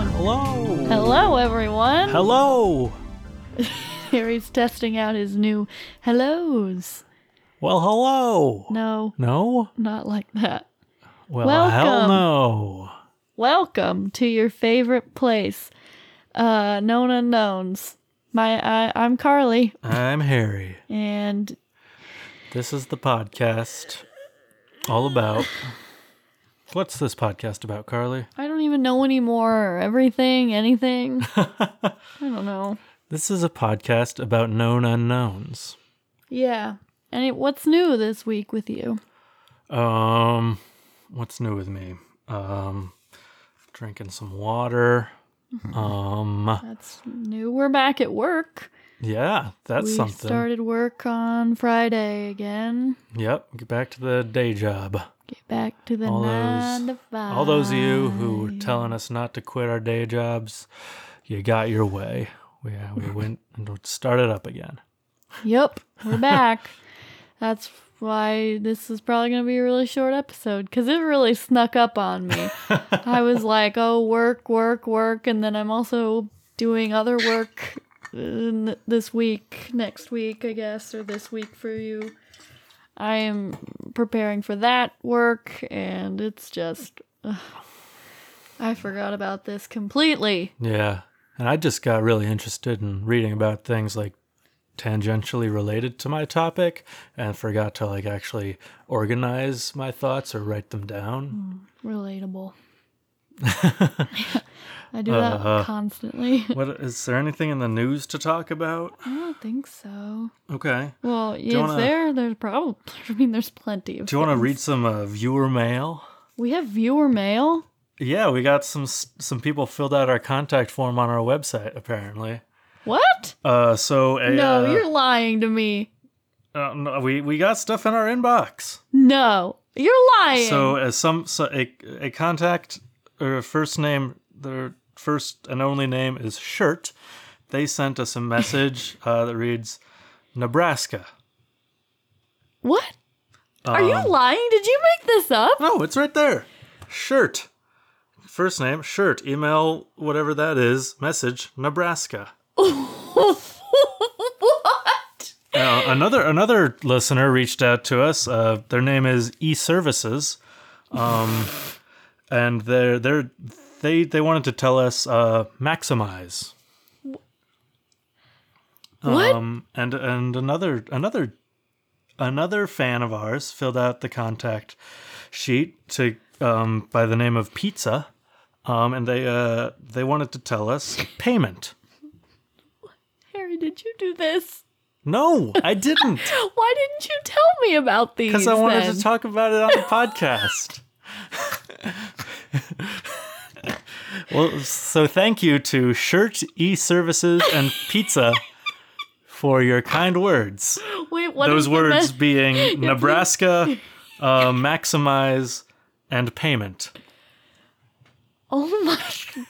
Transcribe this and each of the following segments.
Hello. Hello, everyone. Hello. He's testing out his new hellos. Well, hello. No, No? not like that. Well, hell Welcome. no. Welcome to your favorite place, uh, known unknowns. My, I, I'm Carly, I'm Harry. and This is the podcast all about. What's this podcast about, Carly? I don't even know anymore. Everything, anything. I don't know. This is a podcast about known unknowns. Yeah. And it, what's new this week with you? Um, what's new with me? Um, drinking some water. Um, That's new. We're back at work. yeah, that's we something. started work on Friday again. Yep, get back to the day job. Get back to the All nine those- to five. All those of you who were telling us not to quit our day jobs, you got your way. We, uh, we went and started up again. Yep, we're back. That's why this is probably going to be a really short episode because it really snuck up on me. I was like, oh, work, work, work. And then I'm also doing other work uh, this week, next week, I guess, or this week for you. I am preparing for that work, and it's just. ugh. I forgot about this completely. Yeah. And I just got really interested in reading about things like tangentially related to my topic and forgot to like actually organize my thoughts or write them down. Mm, relatable. I do that Uh, constantly. What is there anything in the news to talk about? I don't think so. Okay. Well, is wanna- there? There's probably. I mean, there's plenty of. Do you want to read some uh, viewer mail? We have viewer mail. Yeah, we got some some people filled out our contact form on our website apparently. What? Uh, so a, no, uh, you're lying to me. uh, no, we we got stuff in our inbox. No, you're lying. So as some so a a contact or first name, their first and only name is Shirt. They sent us a message uh, that reads, Nebraska. what? Are you Um, lying? Did you make this up? No, it's right there. Shirt. First name, Shirt. Email whatever that is. Message, Nebraska. what? Uh, another another listener reached out to us. Uh, their name is E Services, um, and they're they're they they wanted to tell us uh, maximize. What? Um, and and another another another fan of ours filled out the contact sheet to um, by the name of Pizza, um, and they uh, they wanted to tell us payment. Harry, did you do this? No, I didn't. Why didn't you tell me about these? Because I wanted then? to talk about it on the podcast. well, so thank you to Shirt E Services and Pizza for your kind words. Wait, what Those words being Nebraska, uh, maximize, and payment. Oh my.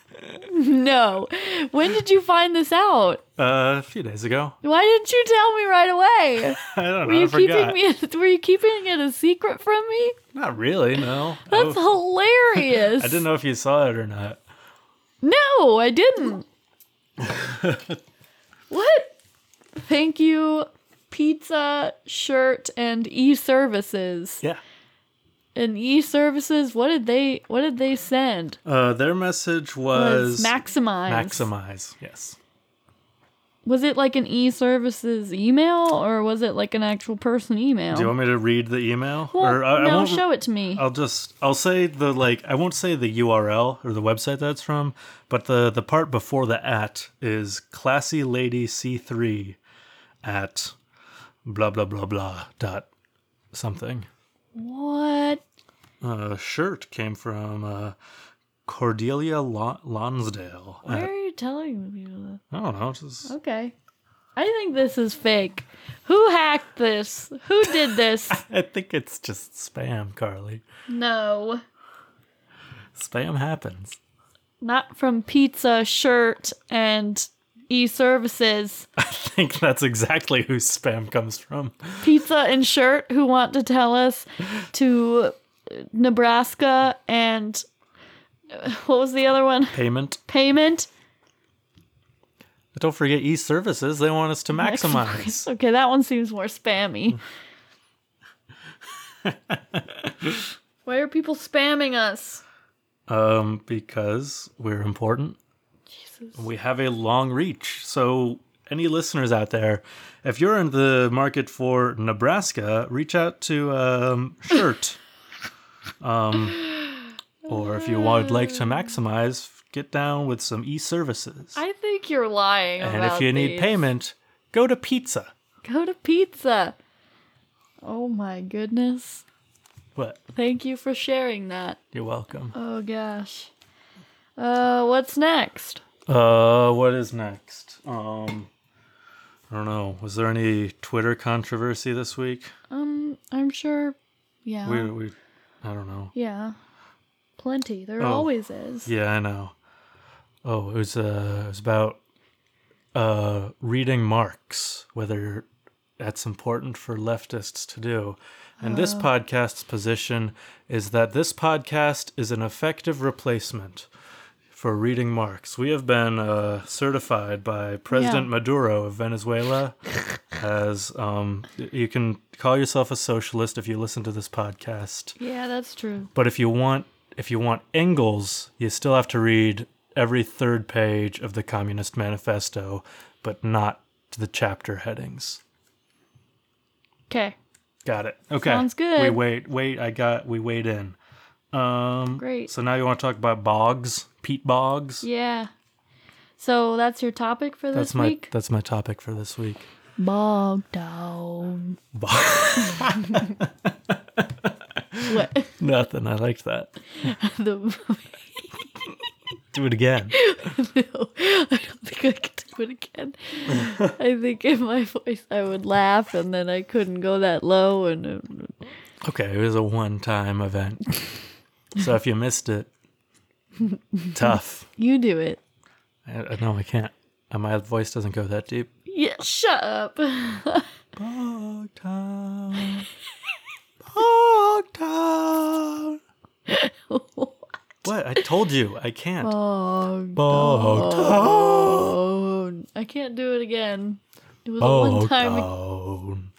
no. When did you find this out? Uh, a few days ago. Why didn't you tell me right away? I don't Were know. I you forgot. keeping me? Were you keeping it a secret from me? Not really. No. That's Oh, hilarious. I didn't know if you saw it or not. No, I didn't. what? Thank you, pizza, shirt, and e-services. Yeah. And e-services, what did they? What did they send? Uh, their message Was was maximize. maximize. Yes. Was it like an e-services email, or was it like an actual person email? Do you want me to read the email? well, or I, I no, won't, show it to me. I'll just I'll say the like I won't say the URL or the website that's from, but the the part before the at is classy lady C3 at blah blah blah blah dot something. what? Uh, shirt came from uh, Cordelia Lon- Lonsdale. Why At, are you telling me that? I don't know. Just, Okay. I think this is fake. Who hacked this? Who did this? I think it's just spam, Carly. no. Spam happens. Not from pizza, shirt, and e-services. I think that's exactly who spam comes from. Pizza and shirt who want to tell us to Nebraska and What was the other one? Payment. Payment. But don't forget e services. They want us to maximize. Okay, that one seems more spammy. Why are people spamming us? um, because we're important. Jesus. We have a long reach. So, any listeners out there, if you're in the market for Nebraska, reach out to um, Shirt. um, or if you would like to maximize, get down with some e services. I think you're lying. And if you need payment, go to pizza. go to pizza. Oh my goodness. What? Thank you for sharing that. You're welcome. Oh gosh. Uh, what's next? Uh, what is next? Um, I don't know. Was there any Twitter controversy this week? Um, I'm sure. Yeah. We, we, I don't know. Yeah. Plenty. There Oh. always is. Yeah, I know. Oh, it was uh, it was about uh reading Marx, whether that's important for leftists to do. And this podcast's position is that this podcast is an effective replacement for reading Marx. We have been uh, certified by President Maduro of Venezuela as um, you can call yourself a socialist if you listen to this podcast. Yeah, that's true. But if you want if you want Engels, you still have to read every third page of the Communist Manifesto, but not the chapter headings. Okay. Got it. Okay. Sounds good. We wait, wait, I got we wait in. Um Great. So now you want to talk about Boggs, Pete Boggs? Yeah. So that's your topic for this That's my week? that's my topic for this week. Bog down. Bog- What? Nothing. I liked that. the, Do it again. no, I don't think I could do it again. I think in my voice I would laugh and then I couldn't go that low and uh, Okay, it was a one-time event. so if you missed it, tough. you do it. I, I- no, I can't. Uh, My voice doesn't go that deep. Yeah, shut up. Bogtown. Bogtown. What? I told you I can't. Bog Bogtown. I can't do it again. It was a one time.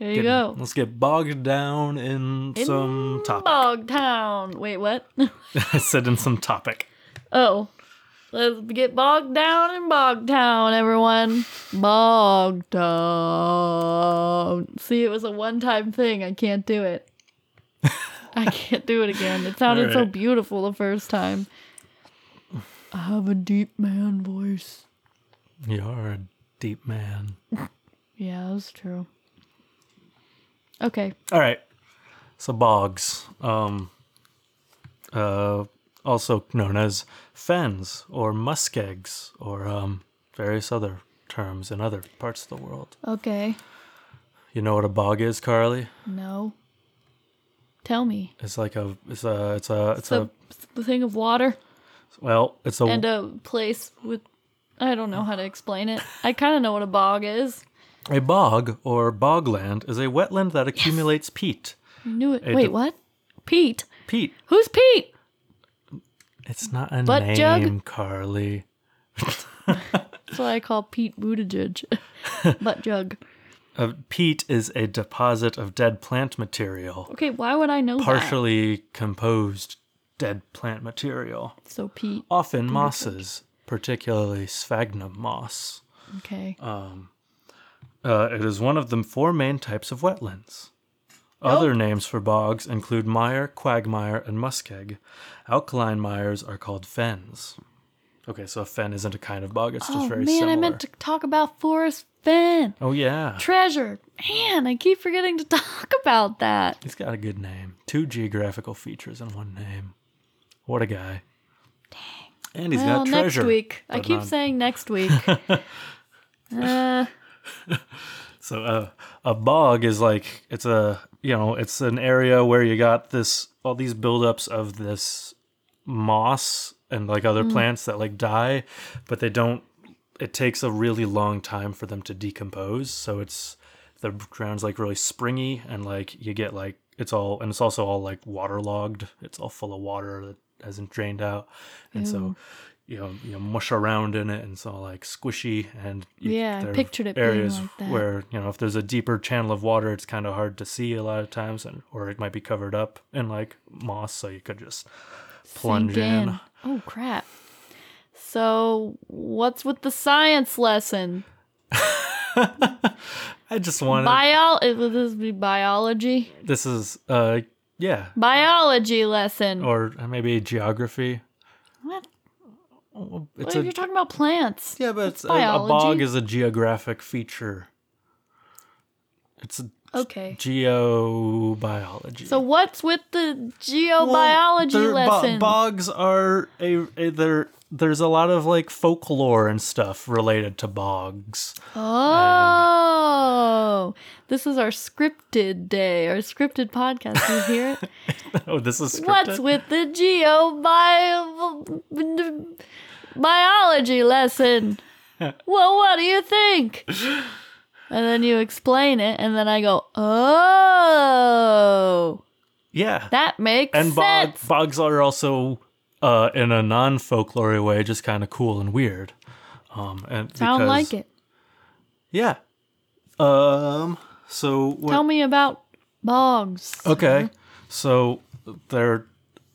There you Get- go. Let's get bogged down in, In some topic. Bogtown. Wait, what? I said in some topic. oh. Let's get bogged down in Bogtown, everyone. Bogtown. See, it was a one time thing. I can't do it. I can't do it again. It sounded so beautiful the first time. I have a deep man voice. You're a deep man. Yeah, that's true. Okay. All right. So bogs, um, uh, also known as fens or muskegs or um, various other terms in other parts of the world. Okay. You know what a bog is, Carly? No. Tell me. It's like a, it's a, it's a, it's The, a, the thing of water well, it's a, and a place with. I don't know how to explain it. I kind of know what a bog is. a bog or bogland is a wetland that accumulates peat. I knew it. A Wait, de- what? Pete. Peat. Who's Pete? It's not a Butt name, jug? Carly. That's what I call Pete Buttigieg. Butt jug. Uh, peat is a deposit of dead plant material. Okay, why would I know that? partially composed dead plant material. So Pete. often mosses, particularly sphagnum moss. Okay. Uh, it is one of the four main types of wetlands. Other names for bogs include mire, quagmire, and muskeg. Alkaline mires are called fens. Okay, so a fen isn't a kind of bog; it's just very small. oh very man, similar. I meant to talk about Forrest Fenn. Oh yeah, Treasure. Man, I keep forgetting to talk about that. he's got a good name. Two geographical features in one name. What a guy! Dang. And he's well, got treasure. next week. I keep not- saying next week. uh, So uh, a bog is like it's a you know it's an area where you got this all these buildups of this moss and like other mm. plants that like die, but they don't. It takes a really long time for them to decompose. So it's the ground's like really springy and like you get like it's all and it's also all like waterlogged. It's all full of water that hasn't drained out, and so you know you know mush around in it, and it's all like squishy and you, Yeah, I pictured it areas like where you know if there's a deeper channel of water, it's kind of hard to see a lot of times, and or it might be covered up in like moss, so you could just plunge Sink in. Oh crap. So what's with the science lesson? I just wanted Bio would this be biology? this is uh yeah Biology lesson. or maybe geography. what? It's What a you're talking about plants? yeah, but it's a, a bog is a geographic feature. It's a Okay. geobiology. So what's with the geobiology They're- bo- lesson? bogs are a, a there. There's a lot of like folklore and stuff related to bogs. oh, this is our scripted day, our scripted podcast. You hear it? oh, this is scripted? What's with the geobiology biology lesson? well, what do you think? And then you explain it, and then I go, oh, yeah. that makes and bog, sense. bogs are also uh, in a non folklore way, just kind of cool and weird. Um, and Sound because- like it. Yeah. Um. So what? Tell me about bogs. Okay. So they're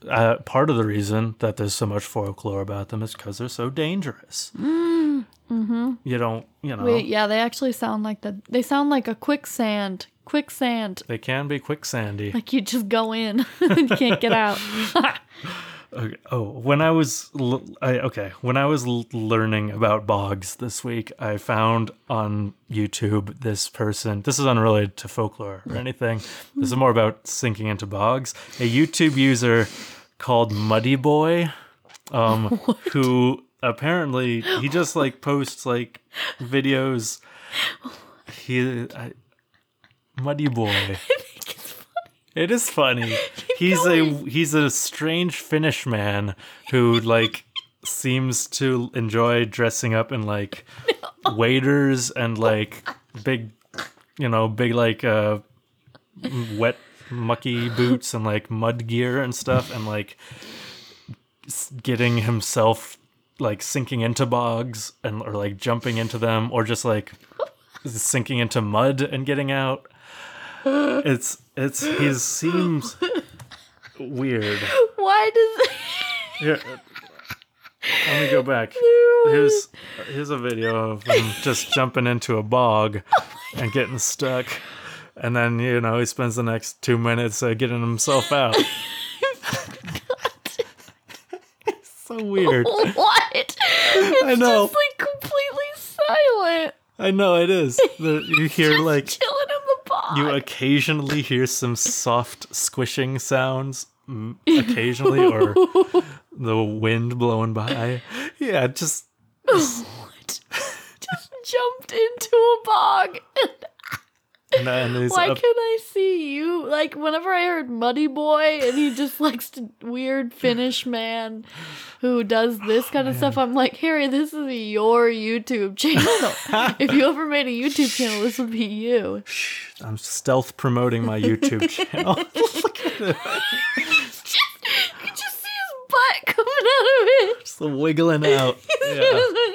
uh, part of the reason that there's so much folklore about them is because they're so dangerous. Mm, mm-hmm. You don't, you know, Wait, yeah, they actually sound like the. They sound like a quicksand. Quicksand. they can be quicksandy. Like you just go in and you can't get out. Okay. Oh, when I was, l- I, okay, when I was l- learning about bogs this week, I found on YouTube this person. This is unrelated to folklore or anything. This is more about sinking into bogs. A YouTube user called Muddy Boy, um, who apparently he just like posts like videos. He, I, Muddy Boy. It is funny. he's a he's a strange Finnish man who like seems to enjoy dressing up in like waiters and like big you know, big like uh wet mucky boots and like mud gear and stuff and like getting himself like sinking into bogs and or like jumping into them or just like sinking into mud and getting out it's it's he seems weird. Why does Here, let me go back. Here's here's a video of him just jumping into a bog and getting stuck, and then you know he spends the next two minutes uh, getting himself out. it's so weird. what? It's I know. just like completely silent. I know it is. The, you hear like Chilling in the bog. you occasionally hear some soft squishing sounds occasionally or the wind blowing by yeah just oh, What? just jumped into a bog. and he's Why up, can I see you? Like whenever I heard Muddy Boy and he just likes to weird Finnish man who does this kind of stuff, I'm like, Harry, this is your YouTube channel. if you ever made a YouTube channel, this would be you. i'm stealth promoting my youtube channel Look at just, You can just see his butt coming out of it. just wiggling out yeah.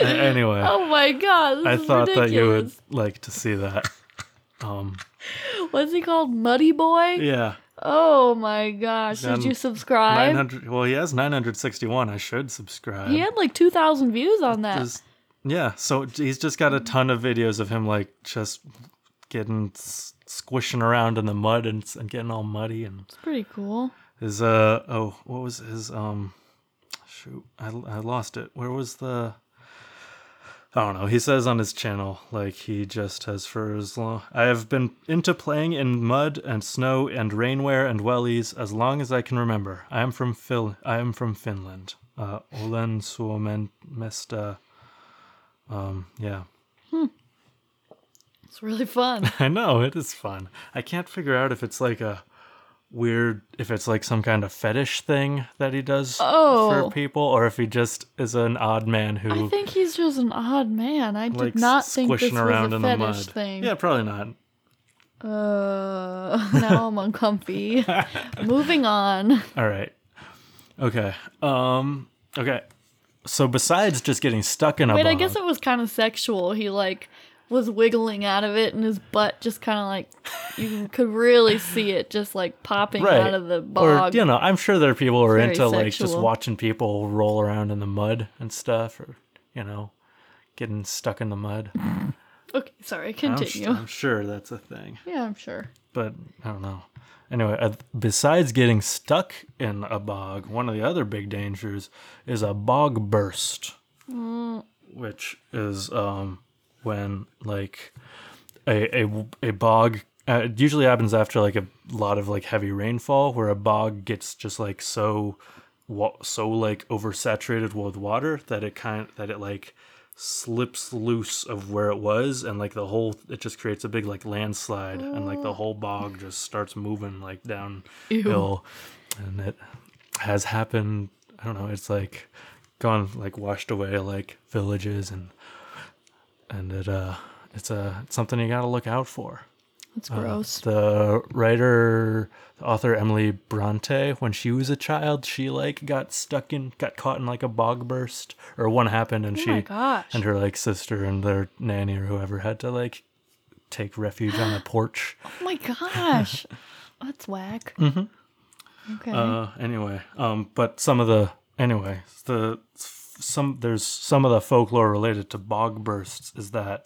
Anyway Oh my god! This i thought that you would like to see that um What's he called? Muddy Boy? yeah Oh my gosh! Did you subscribe? 900 well he has 961 i should subscribe He had like two thousand views on that. Just- yeah, so he's just got a ton of videos of him like just getting squishing around in the mud and, and getting all muddy and It's pretty cool. his uh oh what was his um shoot I, I lost it where was the I don't know. He says on his channel, like he just has for as long. I have been into playing in mud and snow and rainwear and wellies as long as I can remember. I am from Phil. I am from Finland. Uh, Olen Suomen mesta. Um, yeah. It's really fun. I know it is fun. I can't figure out if it's like a weird, if it's like some kind of fetish thing that he does Oh. for people, or if he just is an odd man who I think he's just an odd man. I did not think this squishing was around a in the fetish mud. thing. Yeah, probably not. Uh, now I'm uncomfy. Moving on. All right. Okay. Um. Okay. So besides just getting stuck in a Wait, I guess it was kind of sexual. He like was wiggling out of it, and his butt just kind of like you could really see it just like popping right out of the or bog. you know, I'm sure there are people who are Very into like just watching people roll around in the mud and stuff, or you know, getting stuck in the mud. Okay, sorry, I'm, continue. I'm sure that's a thing. yeah, I'm sure. but I don't know. Anyway, uh, besides getting stuck in a bog, one of the other big dangers is a bog burst, which is um, when like a a, a bog. Uh, it usually happens after like a lot of like heavy rainfall, where a bog gets just like so, so like oversaturated with water that it kind that it like slips loose of where it was and like the whole it just creates a big like landslide and like the whole bog just starts moving like downhill and it has happened i don't know it's like gone like washed away like villages and and it uh it's a it's something you got to look out for That's uh, gross. the writer, the author Emily Bronte, when she was a child, she like got stuck in, got caught in like a bog burst, or one happened, and oh she and her like sister and their nanny or whoever had to like take refuge on a porch. oh my gosh. That's whack. Mm-hmm. Okay. Uh, anyway, um, but some of the anyway, the some there's some of the folklore related to bog bursts is that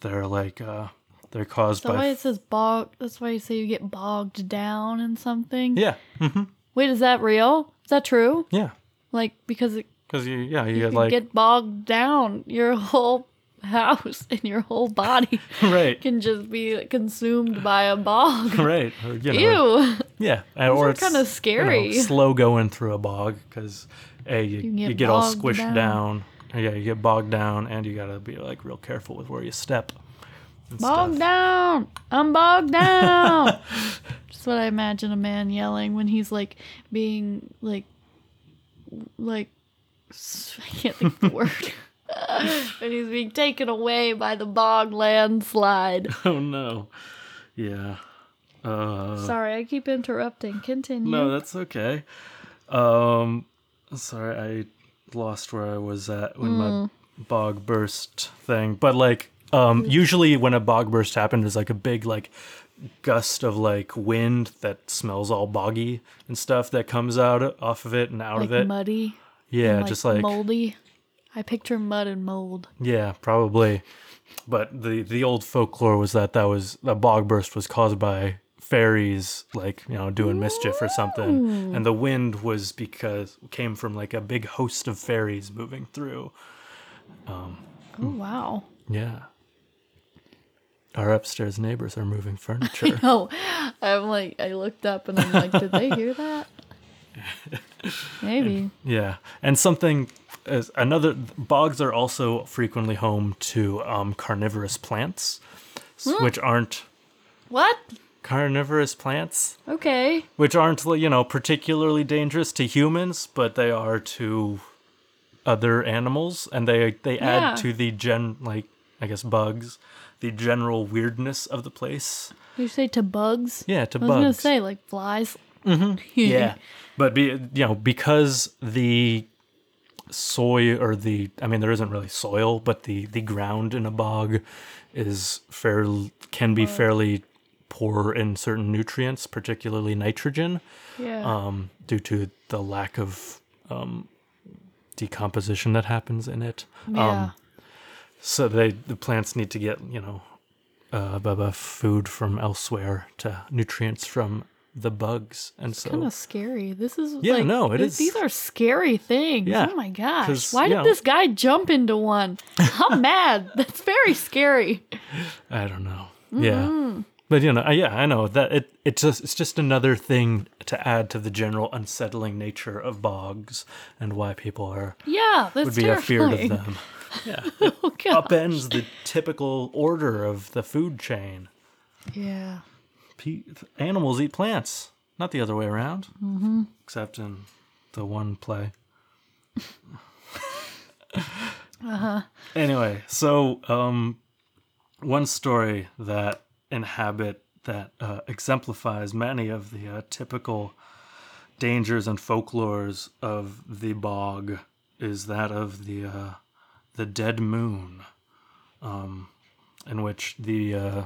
they're like uh they're caused Is that by why it says bog? That's why you say you get bogged down in something. yeah Mm-hmm. Wait, is that real? Is that true? yeah Like because it, because you yeah you, you get like get bogged down, your whole house and your whole body right can just be consumed by a bog. right or, you know, Ew. Yeah, and- or it's kinda you know, scary. slow going through a bog because a you, you get get, all squished down. down. Yeah, you get bogged down, and you gotta be like real careful with where you step. and Bogged stuff. down. I'm bogged down. Just what I imagine a man yelling when he's like being like, like, I can't think of the word. when he's being taken away by the bog landslide. Oh no. Yeah. Uh, Sorry, I keep interrupting. Continue. no, that's okay. Um, sorry, I lost where I was at when my Hmm. bog burst thing. But like, um, usually when a bog burst happens, there's like a big like gust of like wind that smells all boggy and stuff that comes out off of it and out like of it. muddy. yeah, and, just like moldy. I picture mud and mold. yeah, probably. But the the old folklore was that that was a bog burst was caused by fairies like you know doing mischief or something and the wind was because came from like a big host of fairies moving through Oh wow. yeah our upstairs neighbors are moving furniture No, I'm like, I looked up and I'm like, did they hear that? Maybe. yeah and something is another bogs are also frequently home to um, carnivorous plants s- which aren't What? Carnivorous plants Okay. which aren't you know particularly dangerous to humans but they are to other animals and they they Yeah. add to the gen like i guess bugs the general weirdness of the place you say to bugs? yeah to bugs. I was gonna say like flies. Mm-hmm. yeah but be, you know because the soil or the i mean there isn't really soil but the the ground in a bog is fair can be fairly poor in certain nutrients particularly nitrogen Yeah. um, due to the lack of um, decomposition that happens in it. yeah. Um, so they the plants need to get you know uh, bu- food from elsewhere to nutrients from the bugs, and so kind of scary. This is Yeah, like, no, it this- is- These are scary things. Yeah, Oh my gosh Why did know- this guy jump into one? I'm mad. That's very scary. I don't know. Yeah. But you know, yeah, I know that it it just it's just another thing to add to the general unsettling nature of bogs and why people are Yeah, that's would be terrifying. afeared of them. Yeah, Oh god. upends the typical order of the food chain. Yeah. Pe- animals eat plants, not the other way around. Mm-hmm. Except in the one play. uh-huh. Anyway, so um, one story that inhabit that uh, exemplifies many of the uh, typical dangers and folklores of the bog is that of the uh, the dead moon, um, in which the uh,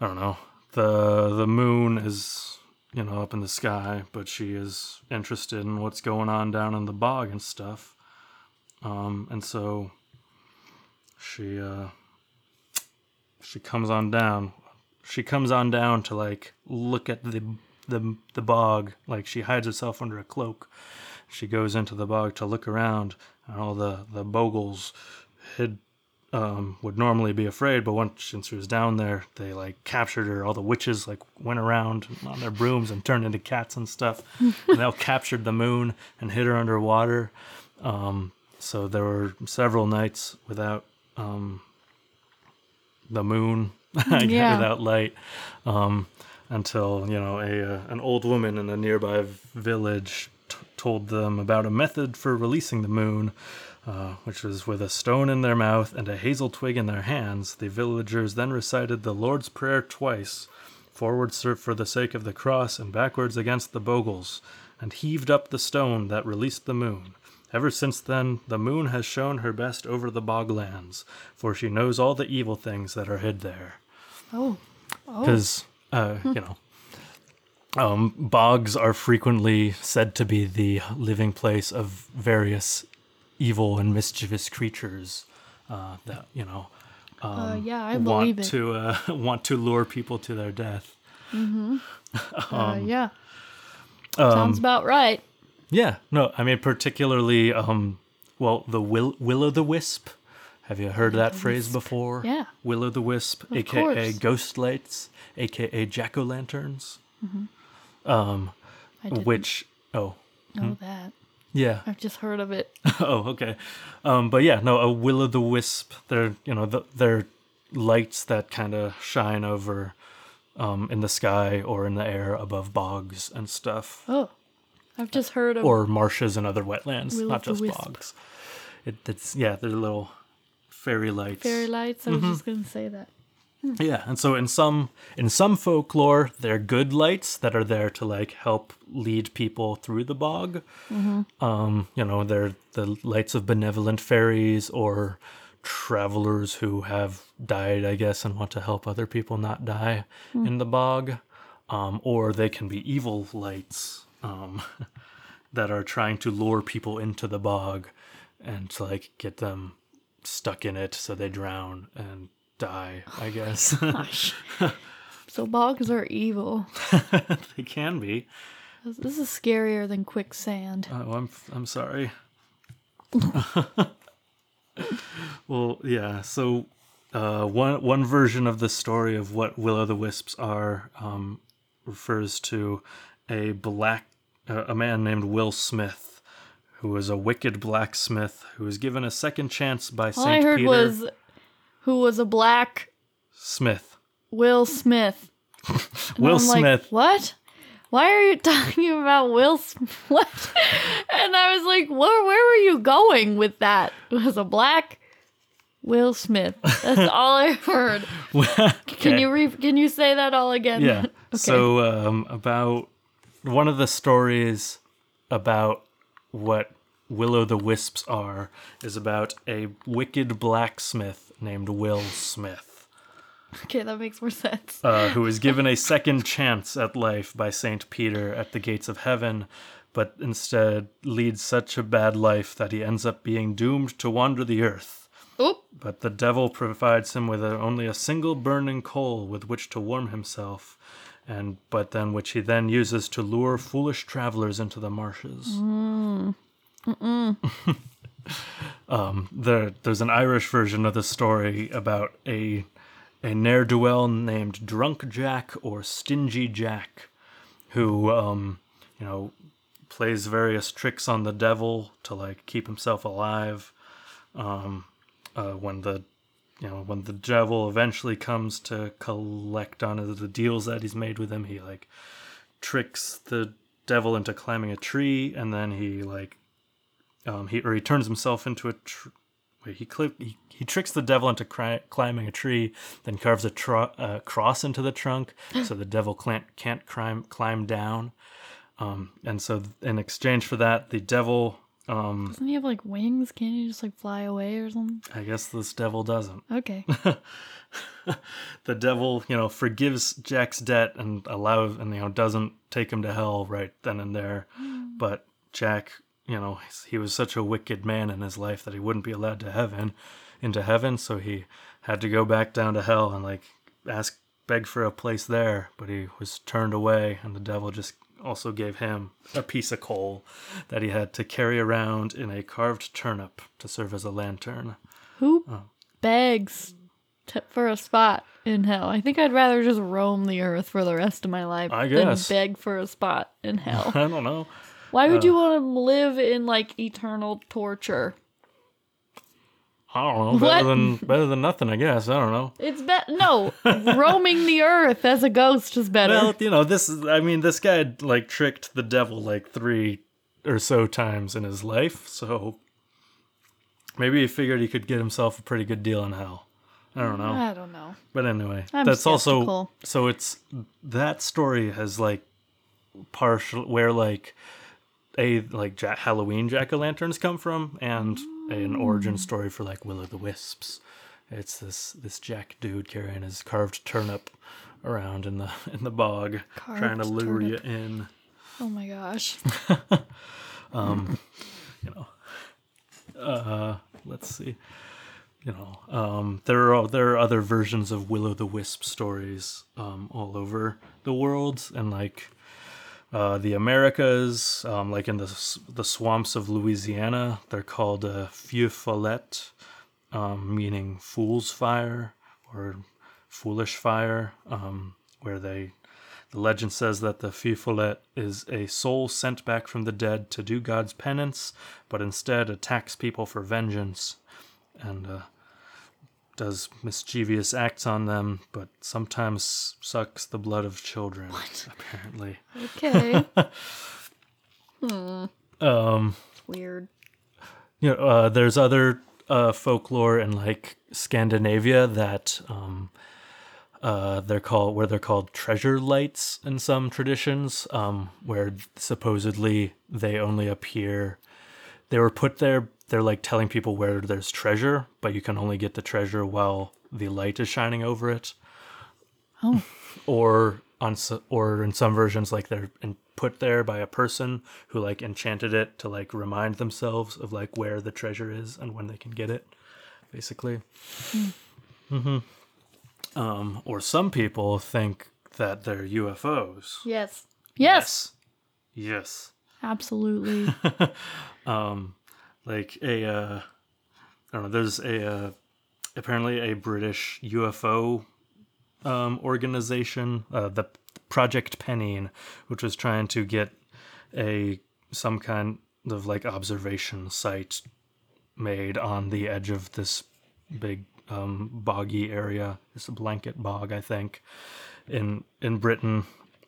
I don't know the the moon is you know up in the sky, but she is interested in what's going on down in the bog and stuff, um, and so she uh, she comes on down. She comes on down to like look at the the the bog. Like she hides herself under a cloak. She goes into the bog to look around, and all the the bogles hid um, would normally be afraid, but once since she was down there, they like captured her. All the witches like went around on their brooms and turned into cats and stuff. and they all captured the moon and hid her underwater. Um, so there were several nights without um, the moon, Yeah. without light, um, until you know a uh, an old woman in a nearby village t- told them about a method for releasing the moon. Uh, which was with a stone in their mouth and a hazel twig in their hands. The villagers then recited the Lord's Prayer twice, forwards for the sake of the cross and backwards against the bogles, and heaved up the stone that released the moon. Ever since then, the moon has shown her best over the boglands, for she knows all the evil things that are hid there. Oh. Oh. Because, uh, you know, um, bogs are frequently said to be the living place of various evil and mischievous creatures uh, that, you know, uh, yeah, I want to uh, want to lure people to their death. uh, yeah. Um, Sounds about right. Yeah, no, I mean particularly, um, well, the will will o' the wisp. Have you heard that phrase before? Yeah. will o' the wisp, aka course. ghost lights, aka jack o' lanterns, I didn't which oh know that. yeah I've just heard of it. oh okay, um, but yeah, no, a will o' the wisp. They're you know the, they're lights that kind of shine over. Um, in the sky or in the air above bogs and stuff. Oh. I've just heard of or marshes and other wetlands, Will not just bogs. It, it's yeah, they're little fairy lights. fairy lights. I was Mm-hmm. just going to say that. Yeah, and so in some in some folklore, they're good lights that are there to like help lead people through the bog. Um, you know, they're the lights of benevolent fairies or travelers who have died, I guess, and want to help other people not die in the bog. Um, or they can be evil lights um, that are trying to lure people into the bog and to like get them stuck in it so they drown and die, I guess. Gosh. so bogs are evil. they can be. This- is scarier than quicksand. Oh, I'm I'm sorry. well, yeah. So, uh, one one version of the story of what will o' the wisps are um, refers to a black a man named Will Smith, who was a wicked blacksmith who was given a second chance by All Saint I heard Peter was who was a black Smith. Will Smith. And Will I'm like, Smith. what? Why are you talking about Will Smith? What? And I was like, where, where were you going with that? It was a black Will Smith. That's all I heard. Can you re- can you say that all again? Yeah. okay. So um, about one of the stories about what Will o' the Wisps are is about a wicked blacksmith named Will Smith, okay, that makes more sense. uh, who is given a second chance at life by Saint Peter at the gates of heaven, but instead leads such a bad life that he ends up being doomed to wander the earth. Oop. But the devil provides him with a, only a single burning coal with which to warm himself, and but then which he then uses to lure foolish travelers into the marshes. um, there, there's an Irish version of the story about a a ne'er do well named Drunk Jack or Stingy Jack, who um, you know plays various tricks on the devil to like keep himself alive uh, when the you know when the devil eventually comes to collect on the deals that he's made with him he like tricks the devil into climbing a tree and then he like um he or he turns himself into a tr- wait he, cli- he he tricks the devil into cri- climbing a tree then carves a tro- uh, cross into the trunk so the devil can't can't climb climb down. Um, and so in exchange for that, the devil, um, Doesn't he have like wings? Can't he just like fly away or something? I guess this devil doesn't. Okay. the devil, you know, forgives Jack's debt and allows, and you know, doesn't take him to hell right then and there. But Jack, you know, he was such a wicked man in his life that he wouldn't be allowed to heaven, into heaven. So he had to go back down to hell and like ask, beg for a place there. But he was turned away, and the devil just also gave him a piece of coal that he had to carry around in a carved turnip to serve as a lantern. Who Oh. begs t- for a spot in hell? I think I'd rather just roam the earth for the rest of my life I than guess. beg for a spot in hell. I don't know. Why would you Uh. want to live in like eternal torture? I don't know. Better What? than better than nothing, I guess. I don't know. It's better. no roaming the earth as a ghost is better. Well, you know, this is. I mean, this guy like tricked the devil like three or so times in his life, so maybe he figured he could get himself a pretty good deal in hell. I don't know. I don't know. But anyway, I'm that's also so it's that story has like partial where like a like ja- Halloween jack o' lanterns come from, and an origin story for like will o' the wisps. It's this this Jack dude carrying his carved turnip around in the in the bog, trying to lure turnip. you in. Oh my gosh. Um, you know, uh, let's see. You know, um, there are there are other versions of Will o' the Wisp stories um, all over the world, and like uh, the Americas, um, like in the the swamps of Louisiana, they're called uh, feu follet, um, meaning fool's fire or foolish fire, um, where they the legend says that the feu is a soul sent back from the dead to do God's penance, but instead attacks people for vengeance. And uh, does mischievous acts on them, but sometimes sucks the blood of children, What? apparently. Okay. hmm. Um, Weird. you know, uh, there's other uh, folklore in like Scandinavia that um, uh, they're called where they're called treasure lights in some traditions, um, where supposedly they only appear. They were put there. They're like telling people where there's treasure, but you can only get the treasure while the light is shining over it. Oh. Or on or in some versions, like they're put there by a person who like enchanted it to like remind themselves of like where the treasure is and when they can get it, basically. Mm. Mhm. Um, or some people think that they're UFOs. Yes. Yes. Yes. Absolutely. like a uh, I don't know. There's a uh, apparently a British UFO um, organization, uh, the Project Pennine, which was trying to get a some kind of like observation site made on the edge of this big um, boggy area. It's a blanket bog, I think, in in Britain,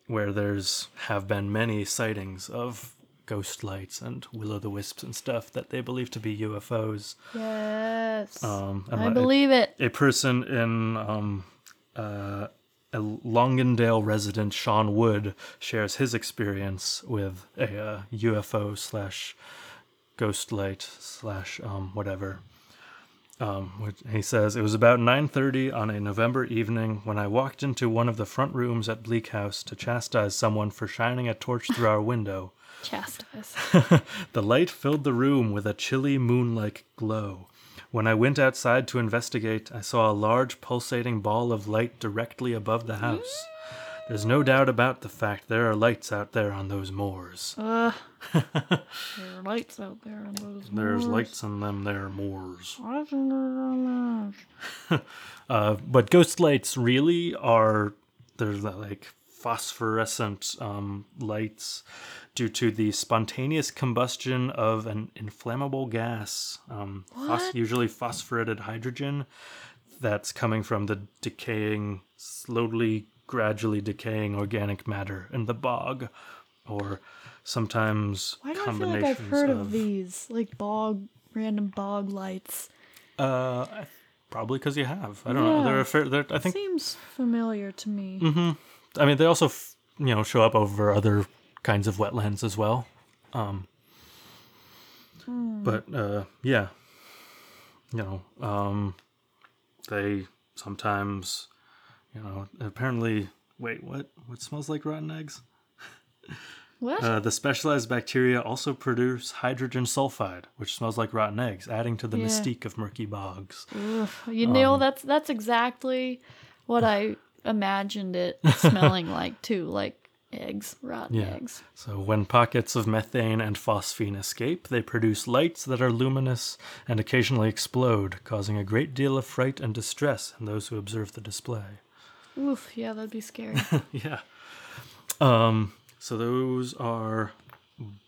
where there's have been many sightings of ghost lights and will o' the wisps and stuff that they believe to be UFOs. yes. Um, I like- believe it. a person in um, uh, a Longdendale resident, Sean Wood, shares his experience with a uh, UFO slash ghost light slash um, whatever. Um, which he says it was about 9:30 on a November evening when I walked into one of the front rooms at Bleak House to chastise someone for shining a torch through our window. Chastise. The light filled the room with a chilly moon like glow. When I went outside to investigate, I saw a large pulsating ball of light directly above the house. There's no doubt about the fact there are lights out there on those moors. Ugh. there are lights out there on those moors. There's moors. lights on them there moors. Why isn't there on those? Uh, but ghost lights really are they're like phosphorescent um, lights due to the spontaneous combustion of an inflammable gas, um, phos- usually phosphorated hydrogen, that's coming from the decaying, slowly, gradually decaying organic matter in the bog, or sometimes Why do I feel like combinations I've heard of, these? Like bog, random bog lights. Uh, I- probably because you have. I don't know. Yeah. They're a fair. They're, I think Seems familiar to me. Mm-hmm. I mean, they also, f- you know, show up over other kinds of wetlands as well. Um, But uh, yeah, you know, um, they sometimes, you know, apparently. Wait, what? What smells like rotten eggs? What? Uh, the specialized bacteria also produce hydrogen sulfide, which smells like rotten eggs, adding to the Yeah. mystique of murky bogs. Ugh, you know um, that's that's exactly what I imagined it smelling like too, like eggs, rotten Yeah. eggs. So, when pockets of methane and phosphine escape, they produce lights that are luminous and occasionally explode, causing a great deal of fright and distress in those who observe the display. Oof, yeah, that'd be scary. yeah. Um. So those are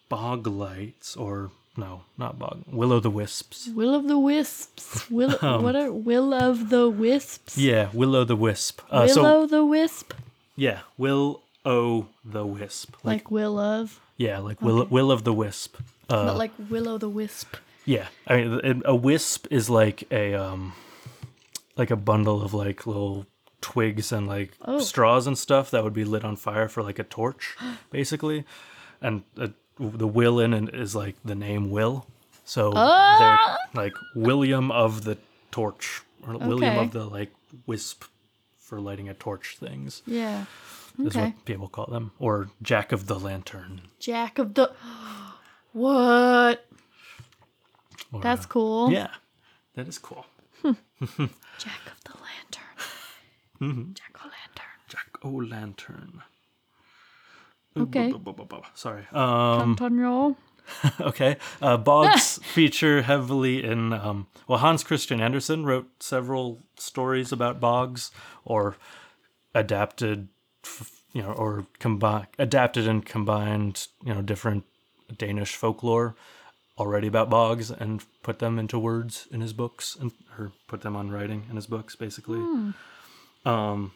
bog lights, or no, not bog. Will o' the wisps. Will of the wisps. Will Um, what are will of the wisps? Yeah, will o' the wisp. Uh, Willow so the wisp, yeah, will o' the wisp. Like, like will of, yeah, like will will of the wisp. Uh, but like willow the wisp. Yeah, I mean, a wisp is like a um, like a bundle of like little twigs and like Oh. straws and stuff that would be lit on fire for like a torch, basically. And uh, the will in it is like the name Will, so Ah! they're like William of the torch or William of the like wisp for lighting a torch things Yeah. Is Okay. what people call them, or Jack of the Lantern. Jack of the. What? or, That's cool. yeah, that is cool. Jack of the lantern. Mm-hmm. Jack o' lantern. Jack o' Lantern. Okay. Sorry. Um, okay. Uh, Boggs feature heavily in. Um, well, Hans Christian Andersen wrote several stories about Boggs, or adapted, you know, or combined, adapted and combined, you know, different Danish folklore already about bogs and put them into words in his books, and or put them on writing in his books, basically. Um,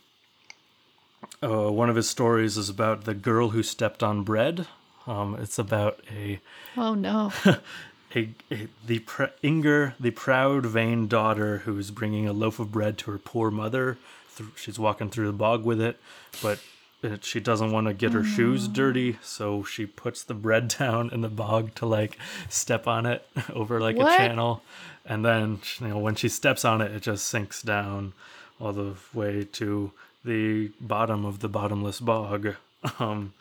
uh, one of his stories is about the girl who stepped on bread. Um, it's about a, Oh no. a, a the pr- Inger, the proud, vain daughter who's bringing a loaf of bread to her poor mother. Th- she's walking through the bog with it, but it, she doesn't want to get her shoes dirty, so she puts the bread down in the bog to like step on it over like What? a channel, and then you know when she steps on it, it just sinks down all the way to the bottom of the bottomless bog. Um,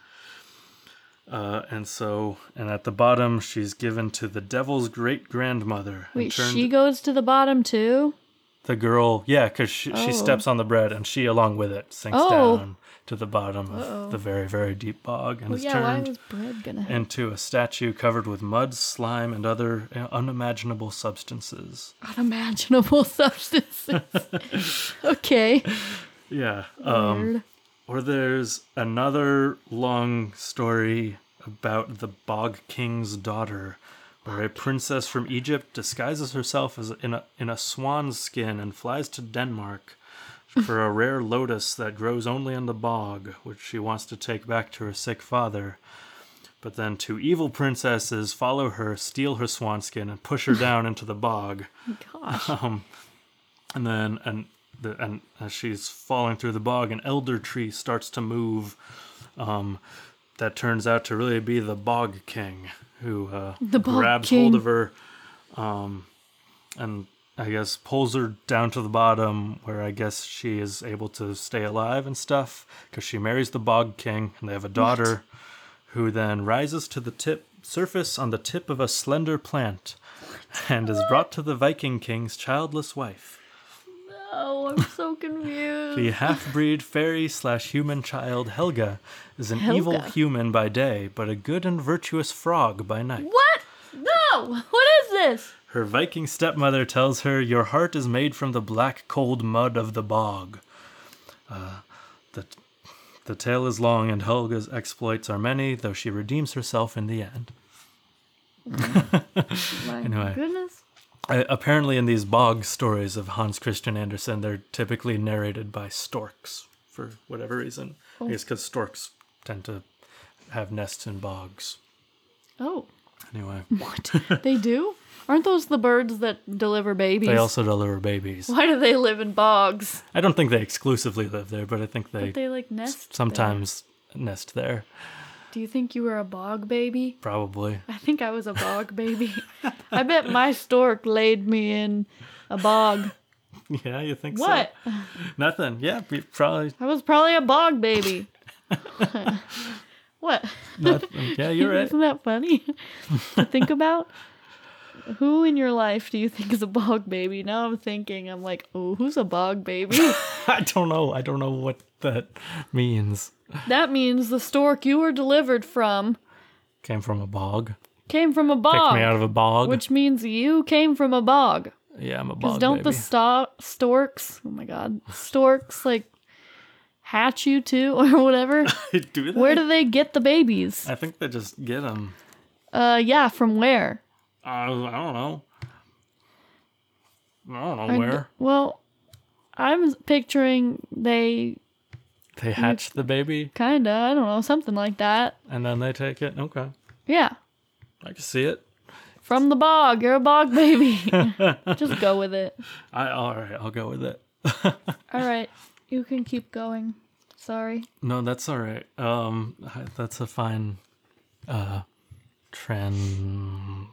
uh, and so, and at the bottom, she's given to the devil's great grandmother. Wait, turned she goes to the bottom too? The girl, yeah, because she, she Oh. steps on the bread and she, along with it, sinks Oh. down to the bottom of Uh-oh. the very, very deep bog and Well, is yeah, turned was bread gonna into a statue covered with mud, slime, and other uh, unimaginable substances. Unimaginable substances. okay. Yeah. Um, Or there's another long story about the Bog King's daughter, where a princess from Egypt disguises herself as in a in a swan's skin and flies to Denmark for a rare lotus that grows only in the bog, which she wants to take back to her sick father. But then two evil princesses follow her, steal her swan skin, and push her down into the bog. Gosh. Um, and then and the, and as she's falling through the bog, an elder tree starts to move. Um, that turns out to really be the bog king, who uh, grabs King. hold of her, um, and I guess pulls her down to the bottom, where I guess she is able to stay alive and stuff, because she marries the bog king, and they have a daughter, who then rises to the tip surface on the tip of a slender plant, and is brought to the Viking king's childless wife. Oh, I'm so confused. The half-breed fairy slash human child Helga is an evil human by day, but a good and virtuous frog by night. What? No! What is this? Her Viking stepmother tells her, "Your heart is made from the black, cold mud of the bog." Uh, the the tale is long, and Helga's exploits are many, though she redeems herself in the end. My Anyway. goodness. Uh, apparently, in these bog stories of Hans Christian Andersen, they're typically narrated by storks for whatever reason. I guess because storks tend to have nests in bogs. Oh, Anyway, what? they do? Aren't those the birds that deliver babies? they also deliver babies. Why do they live in bogs? I don't think they exclusively live there, but I think they, But they like nest. there. sometimes nest there. Do you think you were a bog baby? Probably. I think I was a bog baby. I bet my stork laid me in a bog. Yeah, you think What? so? What? Nothing. Yeah, probably. I was probably a bog baby. what? Nothing. Yeah, you're right. Isn't that funny to think about? Who in your life do you think is a bog baby? Now I'm thinking, I'm like, oh, who's a bog baby? I don't know. I don't know what that means. that means the stork you were delivered from Came from a bog. came from a bog. Picked bog, me out of a bog. which means you came from a bog. yeah, I'm a Because bog don't baby. the sto- storks, oh my god, storks like hatch you too or whatever? do they? Where do they get the babies? I think they just get them. Uh, yeah, from where? Uh, I don't know. I don't know I d- where. well, I'm picturing they They hatch the baby kinda, I don't know, something like that. and then they take it. Okay. Yeah, I can see it. from the bog. You're a bog baby. Just go with it. I all right, I'll go with it. All right, you can keep going. Sorry. No, that's all right. Um I- that's a fine uh trend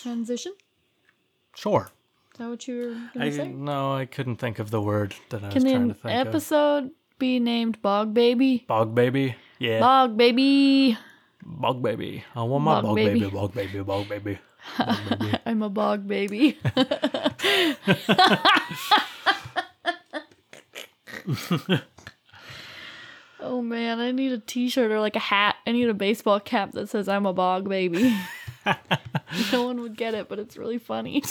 Transition. Sure. Is that what you were gonna I say? no, I couldn't think of the word that I was Can trying to the think of. episode be named Bog Baby? Bog baby. Yeah. Bog Baby. Bog baby. I want my Bog bog, baby. baby. Bog baby. Bog baby. Bog baby. I'm a bog baby. oh man, I need a t-shirt or like a hat. I need a baseball cap that says I'm a bog baby. no one would get it, but it's really funny.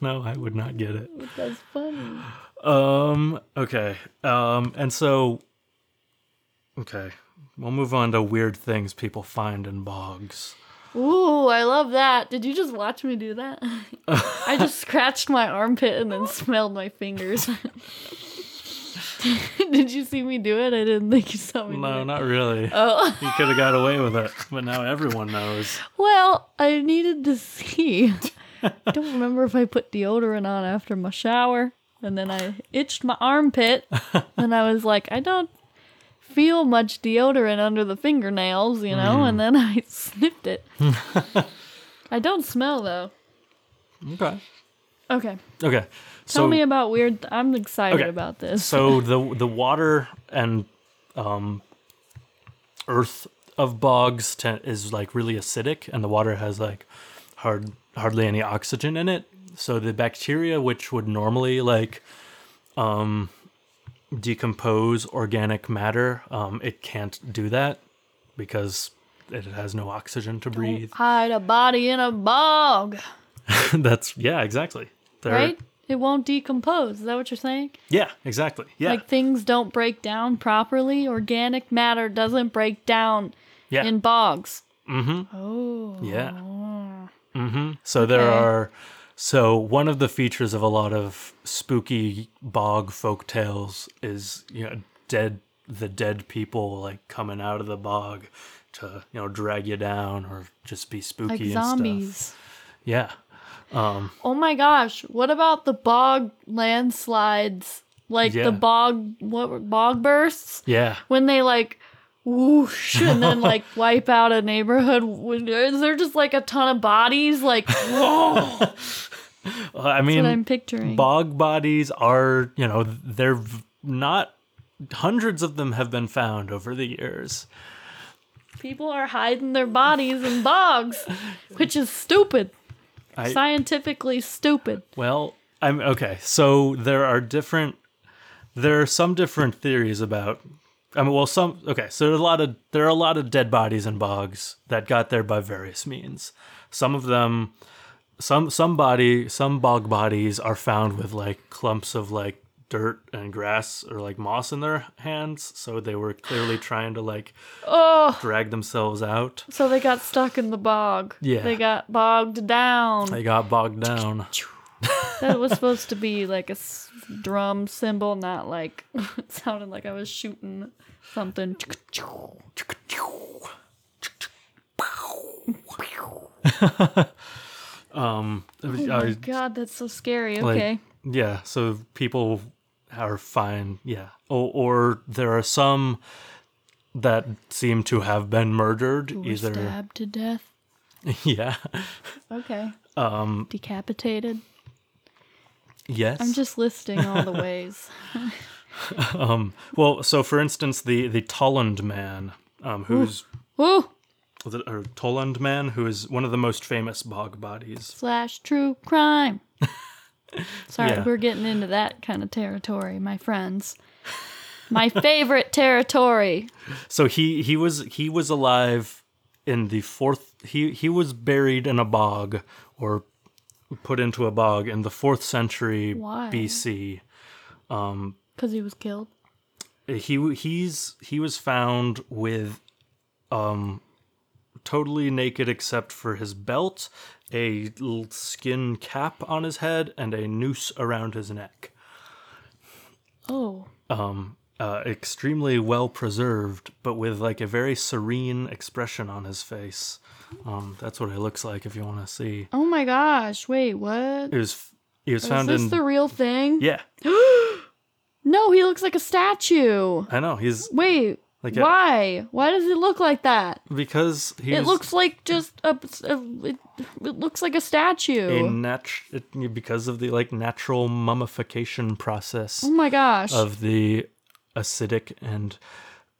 no, I would not get it. That's funny. Um. Okay. Um. And so. Okay. We'll move on to weird things people find in bogs. Ooh, I love that. Did you just watch me do that? I just scratched my armpit and then smelled my fingers. Did you see me do it? I didn't think you saw me do No, not really. Oh. You could have got away with it, but now everyone knows. Well, I needed to see. I don't remember if I put deodorant on after my shower. And then I itched my armpit. and I was like, I don't feel much deodorant under the fingernails, you know? And then I sniffed it. I don't smell, though. Okay. Okay. Okay. Tell me about weird. I'm excited Okay. about this. so the the water and um earth of bogs te- is like really acidic and the water has like hard hardly any oxygen in it so the bacteria which would normally like um decompose organic matter um it can't do that because it has no oxygen to breathe Hide a body in a bog, that's yeah exactly They're- right? It won't decompose. Is that what you're saying? yeah exactly yeah Like things don't break down properly. Organic matter doesn't break down yeah in bogs. mm-hmm Oh. Yeah. Mm-hmm. So there are. So one of the features of a lot of spooky bog folk tales is you know dead the dead people like coming out of the bog to you know drag you down or just be spooky Like and zombies. stuff. Yeah. Um. Oh my gosh. What about the bog landslides? Like Yeah. the bog what bog bursts? Yeah. When they like whoosh and then like wipe out a neighborhood. Is there just like a ton of bodies? Like whoa. I what mean, I'm picturing. bog bodies are you know they're not. Hundreds of them have been found over the years. People are hiding their bodies in bogs, which is stupid. I, Scientifically stupid. Well, I'm okay. So there are different. There are some different theories about. I mean, well, some okay. So there are a lot of there are a lot of dead bodies in bogs that got there by various means. Some of them, some some body some bog bodies are found with like clumps of like dirt and grass or like moss in their hands. So they were clearly trying to like Oh, drag themselves out. so they got stuck in the bog. Yeah. They got bogged down. They got bogged down. That was supposed to be like a s- drum cymbal, not like it sounded like I was shooting something. Um, Oh my god, that's so scary. Like, Okay. Yeah, so people are fine. Yeah, or, or there are some that seem to have been murdered either stabbed to death. yeah Okay. Um. Decapitated. yes I'm just listing all the ways. um, well so for instance the the Tollund man um who's Ooh. The, or Tollund man who is one of the most famous bog bodies Slash true crime. Sorry, Yeah. we're getting into that kind of territory, my friends. My favorite territory. so he he was he was alive in the fourth he he was buried in a bog or put into a bog in the fourth century Why? BC Because he was killed. he he's he was found with um totally naked except for his belt a little skin cap on his head and a noose around his neck Oh. uh, extremely well preserved but with like a very serene expression on his face um that's what it looks like if you want to see Oh my gosh. Wait, what? it was he was Is found this in the real thing? yeah No, he looks like a statue. i know he's Wait. Like why? Why does it look like that? because he's It looks like just a. a- it, it looks like a statue. a nat- it, because of the like natural mummification process oh my gosh. of the acidic and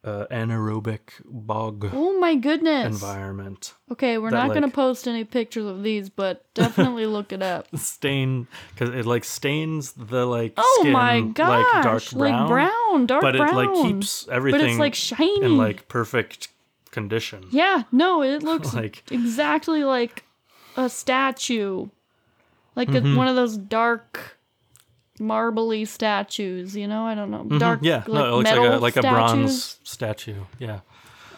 uh, anaerobic bog oh my goodness. environment. Okay, we're that, not going to like- post any pictures of these, but definitely look it up. Stain because it like stains the like Oh skin my gosh. like dark brown, Like brown, dark but brown. it like keeps everything But it's like, shiny. in like perfect condition. Yeah, no, it looks Like- exactly like a statue. Like Mm-hmm. a, one of those dark marbly statues, you know? I don't know. Dark Mm-hmm. Yeah, like no, it looks like metal a like a bronze statue. Yeah.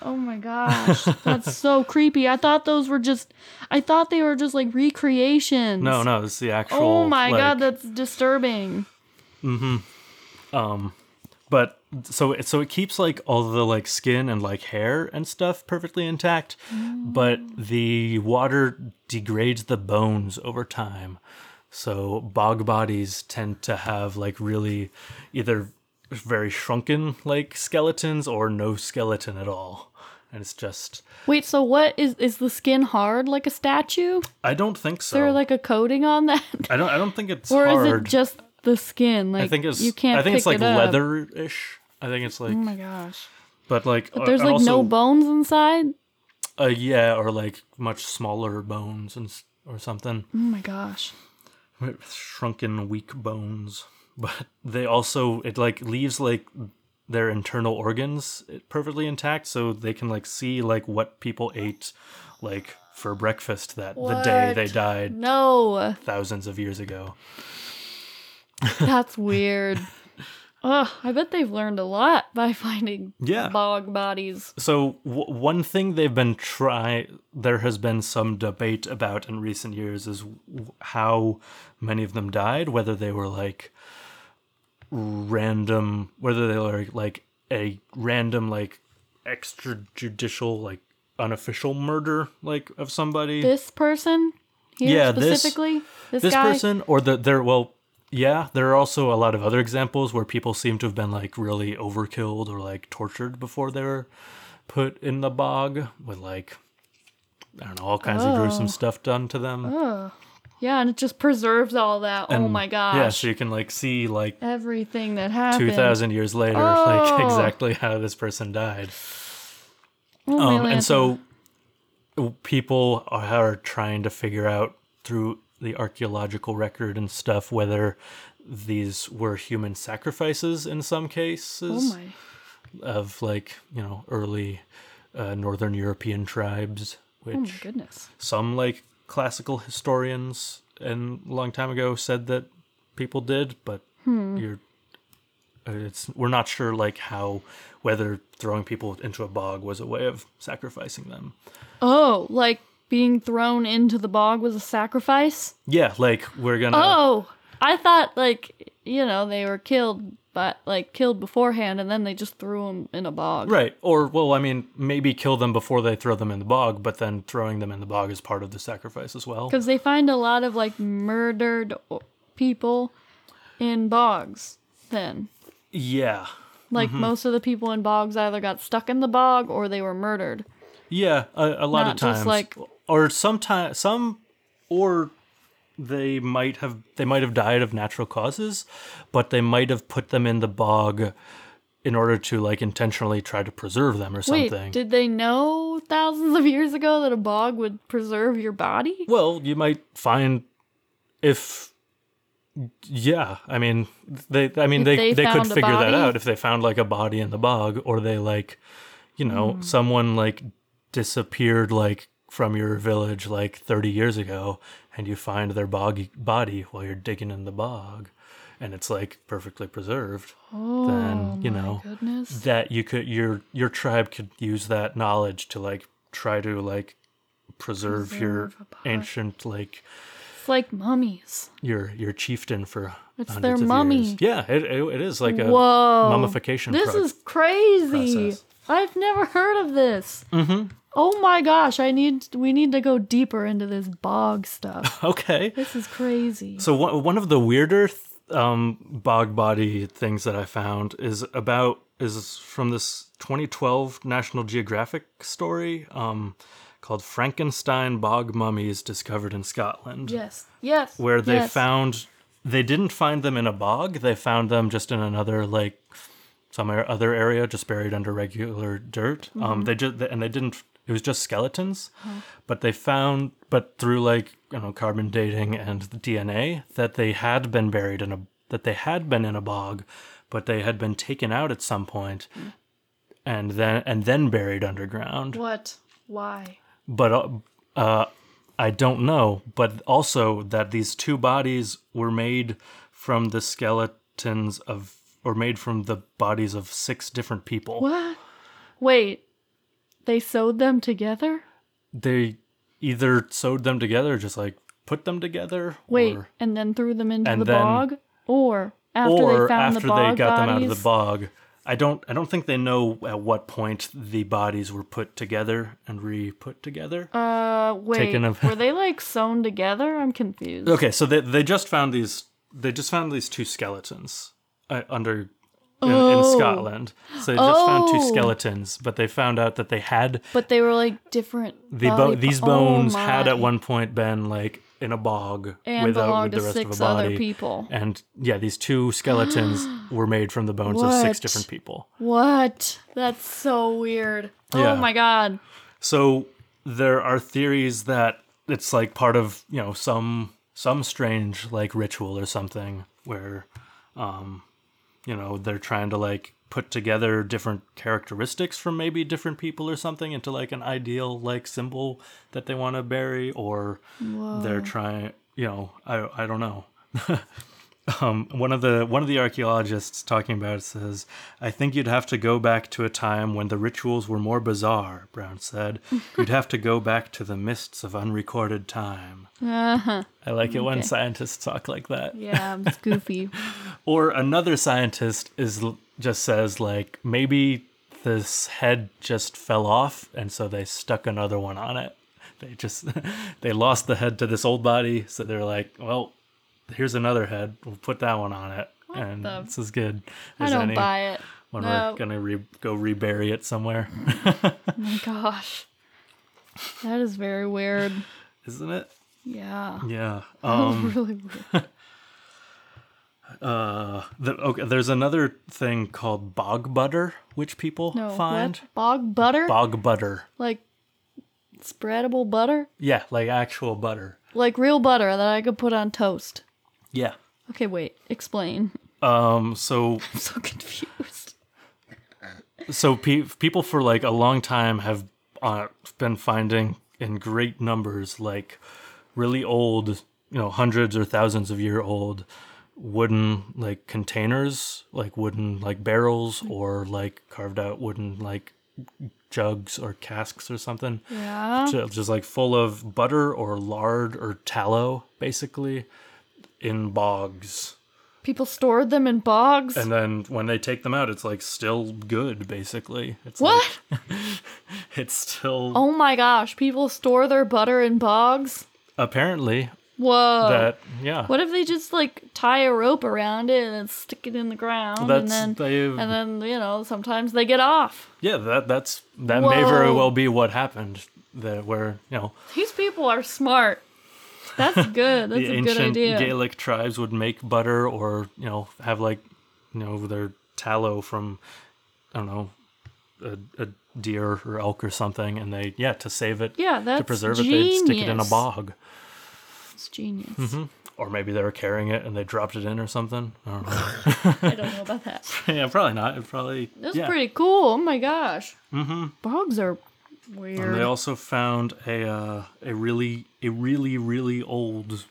Oh my gosh. That's so creepy. I thought those were just I thought they were just like recreations. No, no, it's the actual. Oh my like, god, that's disturbing. Mm-hmm. Um, but so it so it keeps like all the like skin and like hair and stuff perfectly intact but the water degrades the bones over time so bog bodies tend to have like really either very shrunken like skeletons or no skeleton at all and it's just Wait, so what is is the skin hard like a statue? i don't think so Is there like a coating on that? i don't i don't think it's or hard is it just the skin? Like i think it's you can't i think it's like it leather-ish i think it's like Oh my gosh. but like But there's uh, like no bones inside? Uh, yeah, or like much smaller bones and or something, Oh my gosh. Shrunken, weak bones. But they also it like leaves like their internal organs eh, perfectly intact, so they can like see like what people ate, like for breakfast that the day they died No. thousands of years ago. That's weird. Ugh, I bet they've learned a lot by finding Yeah. bog bodies. So w- one thing they've been try there has been some debate about in recent years is w- how many of them died, whether they were like random, whether they were like a random like extrajudicial like unofficial murder like of somebody. This person Yeah, this- specifically? This, this guy? person or the there well yeah there are also a lot of other examples where people seem to have been like really overkilled or like tortured before they were put in the bog with like i don't know all kinds of gruesome Oh. stuff done to them Ugh. Yeah, and it just preserves all that. oh my gosh. yeah so you can like see like Everything that happened. 2000 years later like Oh. exactly how this person died Oh, um, and so people are trying to figure out through the archaeological record and stuff whether these were human sacrifices in some cases Oh of like you know early uh, northern european tribes which Oh my goodness. some like classical historians and a long time ago said that people did but Hmm. you're uh, it's we're not sure like how whether throwing people into a bog was a way of sacrificing them Oh, like being thrown into the bog was a sacrifice? yeah like we're gonna Oh, I thought like you know they were killed, but like killed beforehand, and then they just threw them in a bog. right or well i mean maybe kill them before they throw them in the bog but then throwing them in the bog is part of the sacrifice as well Because they find a lot of like murdered people in bogs. Then yeah Like Mm-hmm. most of the people in bogs either got stuck in the bog or they were murdered. Yeah, a, a lot Not of just times, like- or sometimes some, or they might have they might have died of natural causes, but they might have put them in the bog in order to like intentionally try to preserve them or something. Wait, did they know thousands of years ago that a bog would preserve your body? well, you might find if. Yeah, I mean, they. I mean, If they they they, could figure that out if they found like a body in the bog, or they like, you know, Hmm. someone like disappeared like from your village like 30 years ago, and you find their boggy body while you're digging in the bog, and it's like perfectly preserved. Oh, then you know goodness. that you could your your tribe could use that knowledge to like try to like preserve, your Preserve body. ancient like It's like mummies. your your chieftain for It's their of mummy. years. Yeah, it, it, it is like a Whoa. mummification. This pro- is crazy. process. I've never heard of this. Mm-hmm. Oh my gosh, I need we need to go deeper into this bog stuff. okay. this is crazy. So one one of the weirder th- um, bog body things that I found is about is from this 2012 National Geographic story um, called Frankenstein bog mummies discovered in Scotland. yes. Yes. where they yes. found they didn't find them in a bog they found them just in another like some other area just buried under regular dirt Mm-hmm. um they just and they didn't it was just skeletons but they found but through like you know carbon dating and the dna that they had been buried in a that they had been in a bog but they had been taken out at some Mm. and then and then buried underground What? Why? but uh, uh, I don't know. But also that these two bodies were made from the skeletons of, or made from the bodies of six different people. What? Wait. They sewed them together? They either sewed them together, just like put them together, Wait, or, and then threw them into the then- bog? Or after or they found after the bog they got bodies? them out of the bog. I don't. I don't think they know at what point the bodies were put together and re-put together. Uh, wait. Of- were they like sewn together? I'm confused. Okay, so they they just found these they just found these two skeletons uh, under in, in Oh. Scotland. So they just found two skeletons, but they found out that they had But they were like different. the bo- these bones oh had at one point been like in a bog and with, the rest six of a body. other people. And yeah, these two skeletons were made from the bones of six different people. What? That's so weird. Yeah. Oh my god. So there are theories that it's like part of you know some some strange like ritual or something where, um, you know they're trying to like put together different characteristics from maybe different people or something into like an ideal like symbol that they want to bury or they're trying you know I I don't know. um, one of the one of the archaeologists talking about it says, "I think you'd have to go back to a time when the rituals were more bizarre." Brown said, "You'd have to go back to the mists of unrecorded time." Uh-huh. I like it when scientists talk like that. Yeah, it's goofy. Or another scientist is just says like maybe this head just fell off and so they stuck another one on it. They just they lost the head to this old body, so they're like, well, here's another head. We'll put that one on it, and the- it's as good I as don't any buy it. when no. we're gonna re- go rebury it somewhere, Oh my gosh. That is very weird. isn't it? Yeah. Yeah. Um, really weird. uh, the, okay, there's another thing called bog butter, which people No. find. What? Bog butter? Bog butter. like spreadable butter? Yeah, like actual butter. Like real butter that I could put on toast. Yeah. Okay, wait. Explain. Um. So I'm so confused. so pe- people for like a long time have uh, been finding in great numbers like really old, you know, hundreds or thousands of year old wooden like containers, like wooden like barrels or like carved out wooden like jugs or casks or something. Yeah. Ju- just like full of butter or lard or tallow basically in bogs. People stored them in bogs. And then when they take them out, it's like still good, basically. It's what? Like, it's still oh my gosh. People store their butter in bogs? apparently. Whoa. that yeah. what if they just like tie a rope around it and stick it in the ground and then and then you know sometimes they get off. yeah that that's that may very well be what happened. That where you know These people are smart. That's good. That's the a good idea. Gaelic tribes would make butter or you know have like you know their tallow from I don't know a, a deer or elk or something, and they yeah to save it yeah, that's to preserve it they'd stick it in a bog, It's genius. Mm-hmm. or maybe they were carrying it and they dropped it in or something. I don't know. I don't know about that. yeah, probably not. It probably That's yeah. pretty cool. Oh my gosh. Mm-hmm. Bogs are weird. And they also found a uh, a really a really really old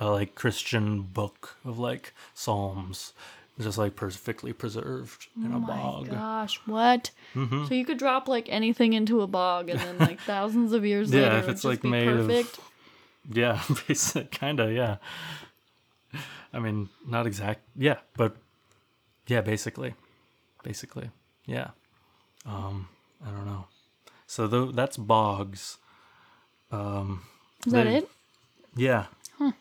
uh, like Christian book of like psalms, just like perfectly preserved in a oh my bog. Mm-hmm. gosh, what? So you could drop like anything into a bog, and then like thousands of years Yeah, later, if it's, like, made of- perfect. Yeah, basic kind of yeah. I mean, not exact. Yeah, but yeah, basically, basically, yeah. Um, I don't know. So that's bogs. Um, Is that they- it? Yeah.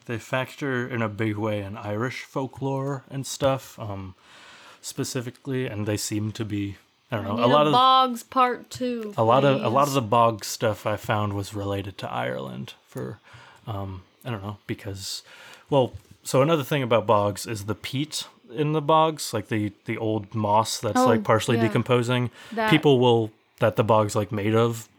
They factor in a big way in Irish folklore and stuff, um, specifically, and they seem to be. I don't know. A lot of bogs part two. a lot of a lot of the bog stuff I found was related to Ireland for, um, I don't know because, well, so another thing about bogs is the peat in the bogs, like the the old moss that's Oh, like partially yeah. decomposing. That- People will that the bog's like made of.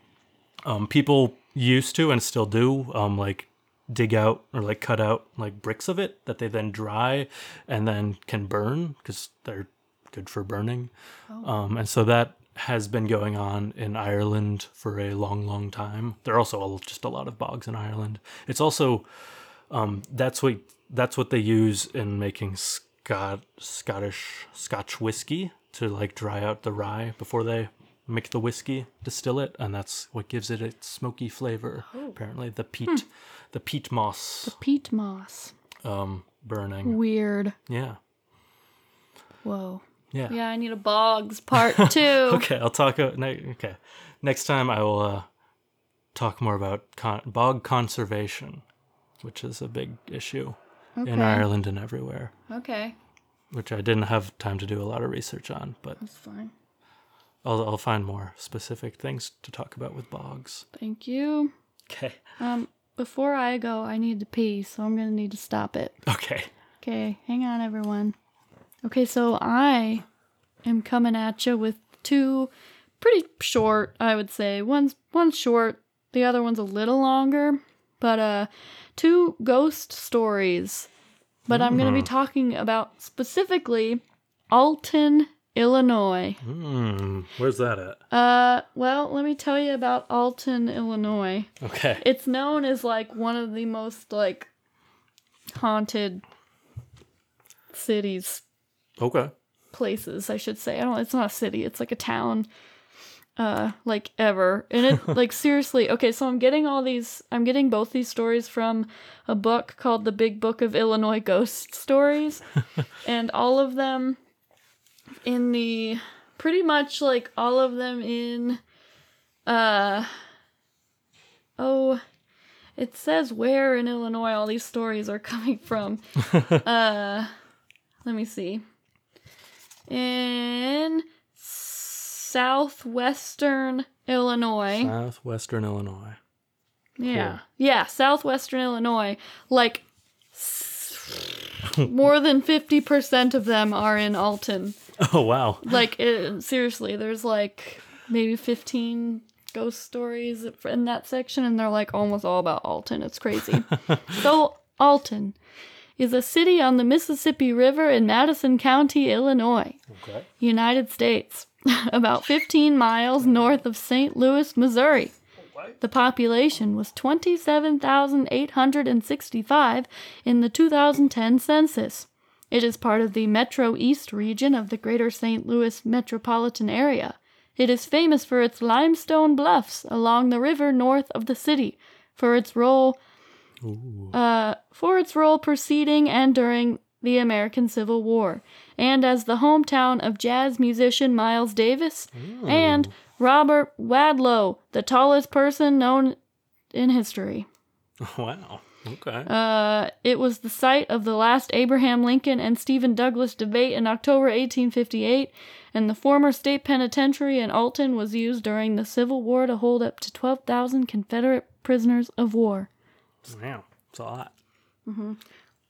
Um, people used to and still do um like dig out or like cut out like bricks of it that they then dry and then can burn because they're good for burning. Um, and so that has been going on in Ireland for a long, long time. There are also just a lot of bogs in Ireland. It's also um, that's what that's what they use in making Scot Scottish Scotch whiskey to like dry out the rye before they make the whiskey, distill it, and that's what gives it its smoky flavor. Apparently, the peat, the peat moss the peat moss. um, burning. Weird. Yeah, Whoa. yeah. Yeah, I need a bogs part two. Okay, I'll talk. Uh, ne- okay, next time I will uh, talk more about con- bog conservation, which is a big issue in Ireland and everywhere. Okay, Which I didn't have time to do a lot of research on, but that's fine. I'll, I'll find more specific things to talk about with bogs. Thank you. Okay. Um, before I go, I need to pee, so I'm gonna need to stop it. Okay. Okay, hang on, everyone. Okay, so I am coming at you with two pretty short, I would say. One's one's short, the other one's a little longer, but uh, two ghost stories. But I'm going to be talking about specifically Alton, Illinois. Hmm. Where's that at? Uh, well, let me tell you about Alton, Illinois. Okay. It's known as like one of the most like haunted cities Okay. places i should say i don't it's not a city it's like a town uh like ever and it like seriously okay so i'm getting all these i'm getting both these stories from a book called the big book of illinois ghost stories and all of them in the pretty much like all of them in uh oh it says where in illinois all these stories are coming from uh let me see in southwestern Illinois. Southwestern Illinois. Yeah. Yeah, southwestern Illinois. Like s- more than 50% of them are in Alton. Oh wow. Like it, seriously, there's like maybe 15 ghost stories in that section and they're like almost all about Alton. It's crazy. so Alton is a city on the Mississippi River in Madison County, Illinois. Okay. United States, about 15 miles north of St. Louis, Missouri. The population was 27,865 in the 2010 census. It is part of the Metro East region of the Greater St. Louis metropolitan area. It is famous for its limestone bluffs along the river north of the city, for its role uh, for its role preceding and during the American Civil War, and as the hometown of jazz musician Miles Davis and Robert Wadlow, the tallest person known in history. Wow. Okay. Uh, it was the site of the last Abraham Lincoln and Stephen Douglas debate in October 1858, and the former state penitentiary in Alton was used during the Civil War to hold up to 12,000 Confederate prisoners of war. wow. It's a lot. Mm-hmm.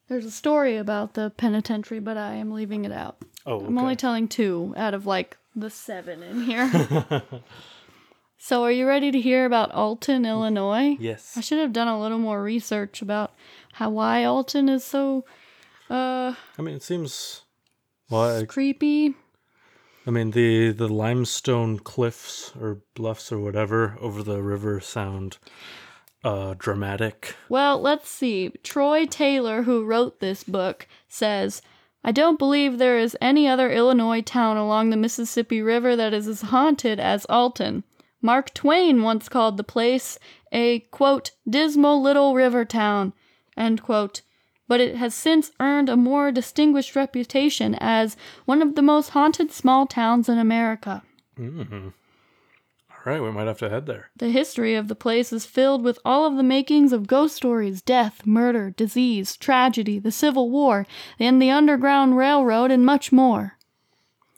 There's a story about the penitentiary, but I am leaving it out. Oh, okay. I'm only telling two out of like the seven in here. so, are you ready to hear about Alton, Illinois? yes. I should have done a little more research about how why Alton is so uh I mean, it seems. Well, I, creepy. I mean, the the limestone cliffs or bluffs or whatever over the river sound uh dramatic. Well, let's see. Troy Taylor, who wrote this book, says, I don't believe there is any other Illinois town along the Mississippi River that is as haunted as Alton. Mark Twain once called the place a, quote, dismal little river town, end quote, but it has since earned a more distinguished reputation as one of the most haunted small towns in America. Mm-hmm. All right, we might have to head there. The history of the place is filled with all of the makings of ghost stories, death, murder, disease, tragedy, the Civil War, and the Underground Railroad, and much more.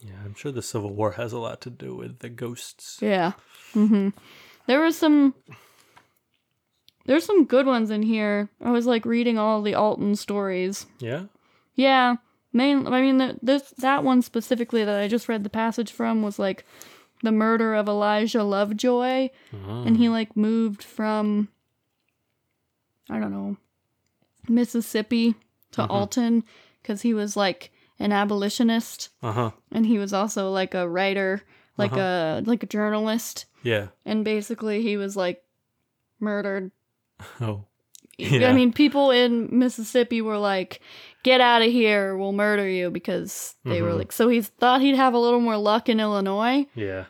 Yeah, I'm sure the Civil War has a lot to do with the ghosts. Yeah. Mm-hmm. There was some. There's some good ones in here. I was like reading all the Alton stories. Yeah. Yeah, main. I mean, the, this that one specifically that I just read the passage from was like the murder of Elijah Lovejoy, and he like moved from I don't know Mississippi to Alton because he was like an abolitionist, Uh huh. and he was also like a writer, like a like a journalist, Yeah. and basically he was like murdered Oh. Yeah. I mean, people in Mississippi were like, "Get out of here! We'll murder you!" Because they were Mhm. like, so he thought he'd have a little more luck in Illinois, Yeah.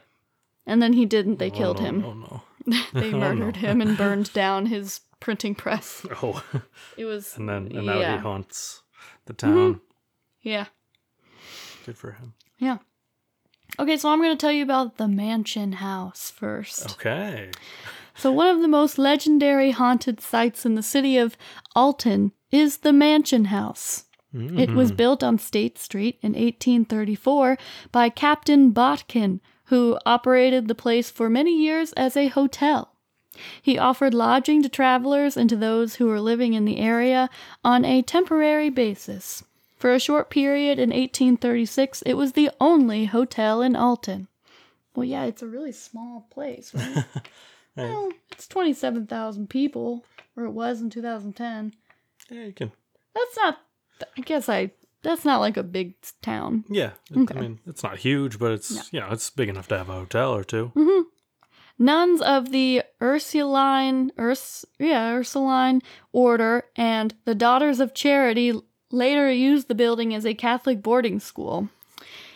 and then he didn't. They Oh, killed no, him. No, no. they Oh, no. murdered him and burned down his printing press. Oh. It was, and then and now yeah, he haunts the town. yeah, Good for him. yeah. Okay, so I'm gonna tell you about the Mansion House first. Okay. So, one of the most legendary haunted sites in the city of Alton is the Mansion House. It was mm-hmm. built on State Street in 1834 by Captain Botkin, who operated the place for many years as a hotel. He offered lodging to travelers and to those who were living in the area on a temporary basis. For a short period in 1836, it was the only hotel in Alton. Well, yeah, it's a really small place, right? well, it's 27,000 people, or it was in 2010. Yeah, you can. That's not, I guess I, that's not like a big town. Yeah. it- Okay. I mean, it's not huge, but it's you know it's big enough to have a hotel or 2 Mm-hmm. Nuns of the Ursuline, Urs, yeah, Ursuline order and the Daughters of Charity later used the building as a Catholic boarding school.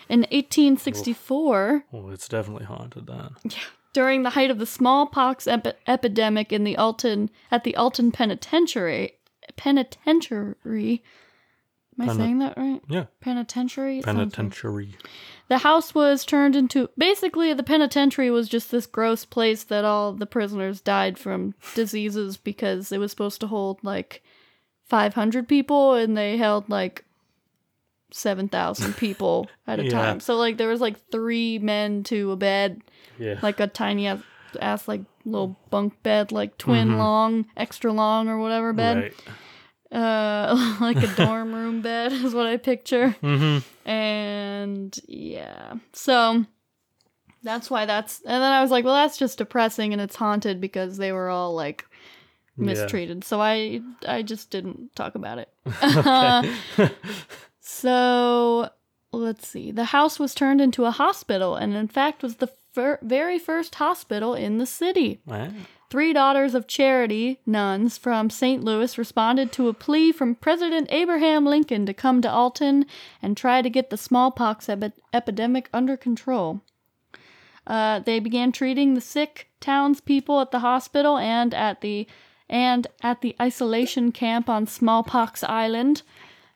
In 1864, Well, it's definitely haunted then. Yeah. during the height of the smallpox epi- epidemic in the Alton at the Alton Penitentiary, penitentiary. Am I Peni- saying that right? Yeah. Penitentiary. Penitentiary. The house was turned into basically the penitentiary was just this gross place that all the prisoners died from diseases because it was supposed to hold like 500 people and they held like 7,000 people at a Yeah. time. So like there was like 3 men to a bed, Yeah. like a tiny ass, ass like little bunk bed, like twin long, extra long or whatever bed Right. uh like a dorm room bed is what i picture Mm-hmm. and yeah so that's why that's and then i was like well that's just depressing and it's haunted because they were all like mistreated so i i just didn't talk about it so let's see the house was turned into a hospital and in fact was the fir- very first hospital in the city Wow. Three daughters of charity, nuns from St. Louis, responded to a plea from President Abraham Lincoln to come to Alton and try to get the smallpox epi- epidemic under control. Uh, they began treating the sick townspeople at the hospital and at the and at the isolation camp on Smallpox Island.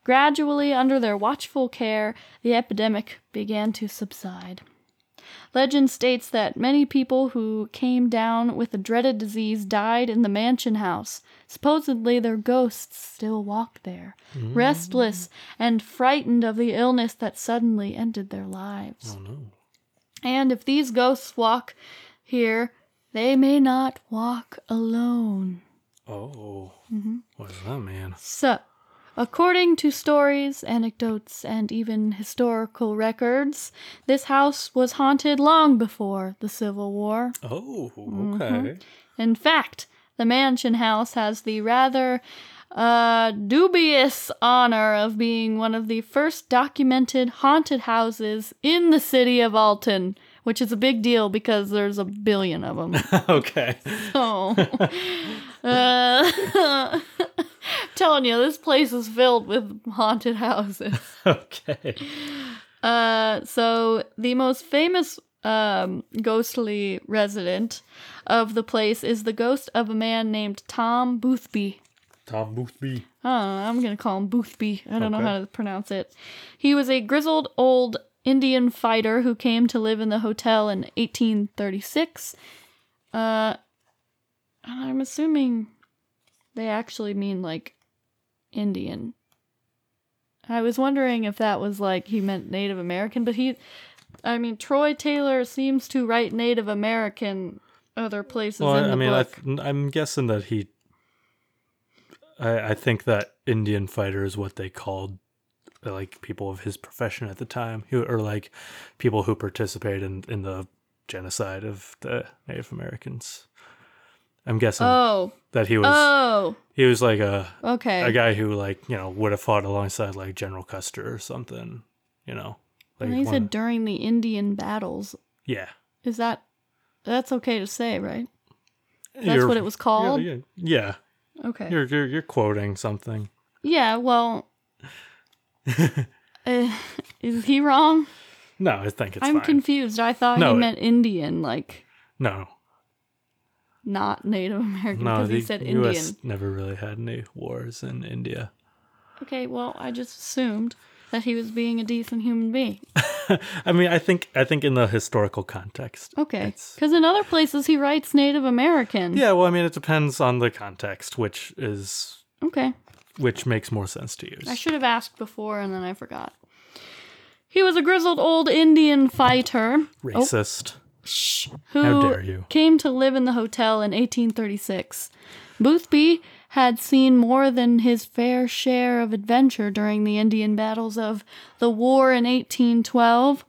Gradually, under their watchful care, the epidemic began to subside. Legend states that many people who came down with the dreaded disease died in the mansion house. Supposedly, their ghosts still walk there, mm. restless and frightened of the illness that suddenly ended their lives. Oh no. And if these ghosts walk here, they may not walk alone. Oh. Mm-hmm. What does that man? So, according to stories, anecdotes, and even historical records, this house was haunted long before the Civil War. Oh, Mm-hmm. okay. In fact, the mansion house has the rather uh, dubious honor of being one of the first documented haunted houses in the city of Alton, which is a big deal because there's a billion of them. okay. Oh. uh, telling you, this place is filled with haunted houses. Okay. Uh, so the most famous um, ghostly resident of the place is the ghost of a man named Tom Boothby. Tom Boothby. Oh, I'm gonna call him Boothby. I don't know how to pronounce it. He was a grizzled old Indian fighter who came to live in the hotel in 1836. Uh, I'm assuming they actually mean like Indian. I was wondering if that was like he meant Native American, but he, I mean, Troy Taylor seems to write Native American other places Well, in the I mean, I book. th- I'm guessing that he. I, I think that Indian fighter is what they called like people of his profession at the time, who are like people who participate in in the genocide of the Native Americans. I'm guessing oh, that he was oh, he was like a okay. a guy who like you know would have fought alongside like General Custer or something, you know. Like he said of- during the Indian battles. yeah, Is that that's okay to say, right? That's You're- what it was called. Yeah, yeah, Okay. You're, you're you're quoting something. yeah. Well, uh, is he wrong? No, I think it's I'm fine. confused. I thought No, he it- meant Indian, like no, not Native American, no. because he said U.S. Indian. never really had any wars in India. Okay. Well, I just assumed that he was being a decent human being. I mean, I think I think in the historical context. Okay. Because in other places he writes Native American. Yeah, well, I mean, it depends on the context, which is Okay. which makes more sense to use. I should have asked before and then I forgot. He was a grizzled old Indian fighter. Oh. Racist. Shh. Who How dare you. came to live in the hotel in 1836. Boothby had seen more than his fair share of adventure during the Indian battles of the war in 1812.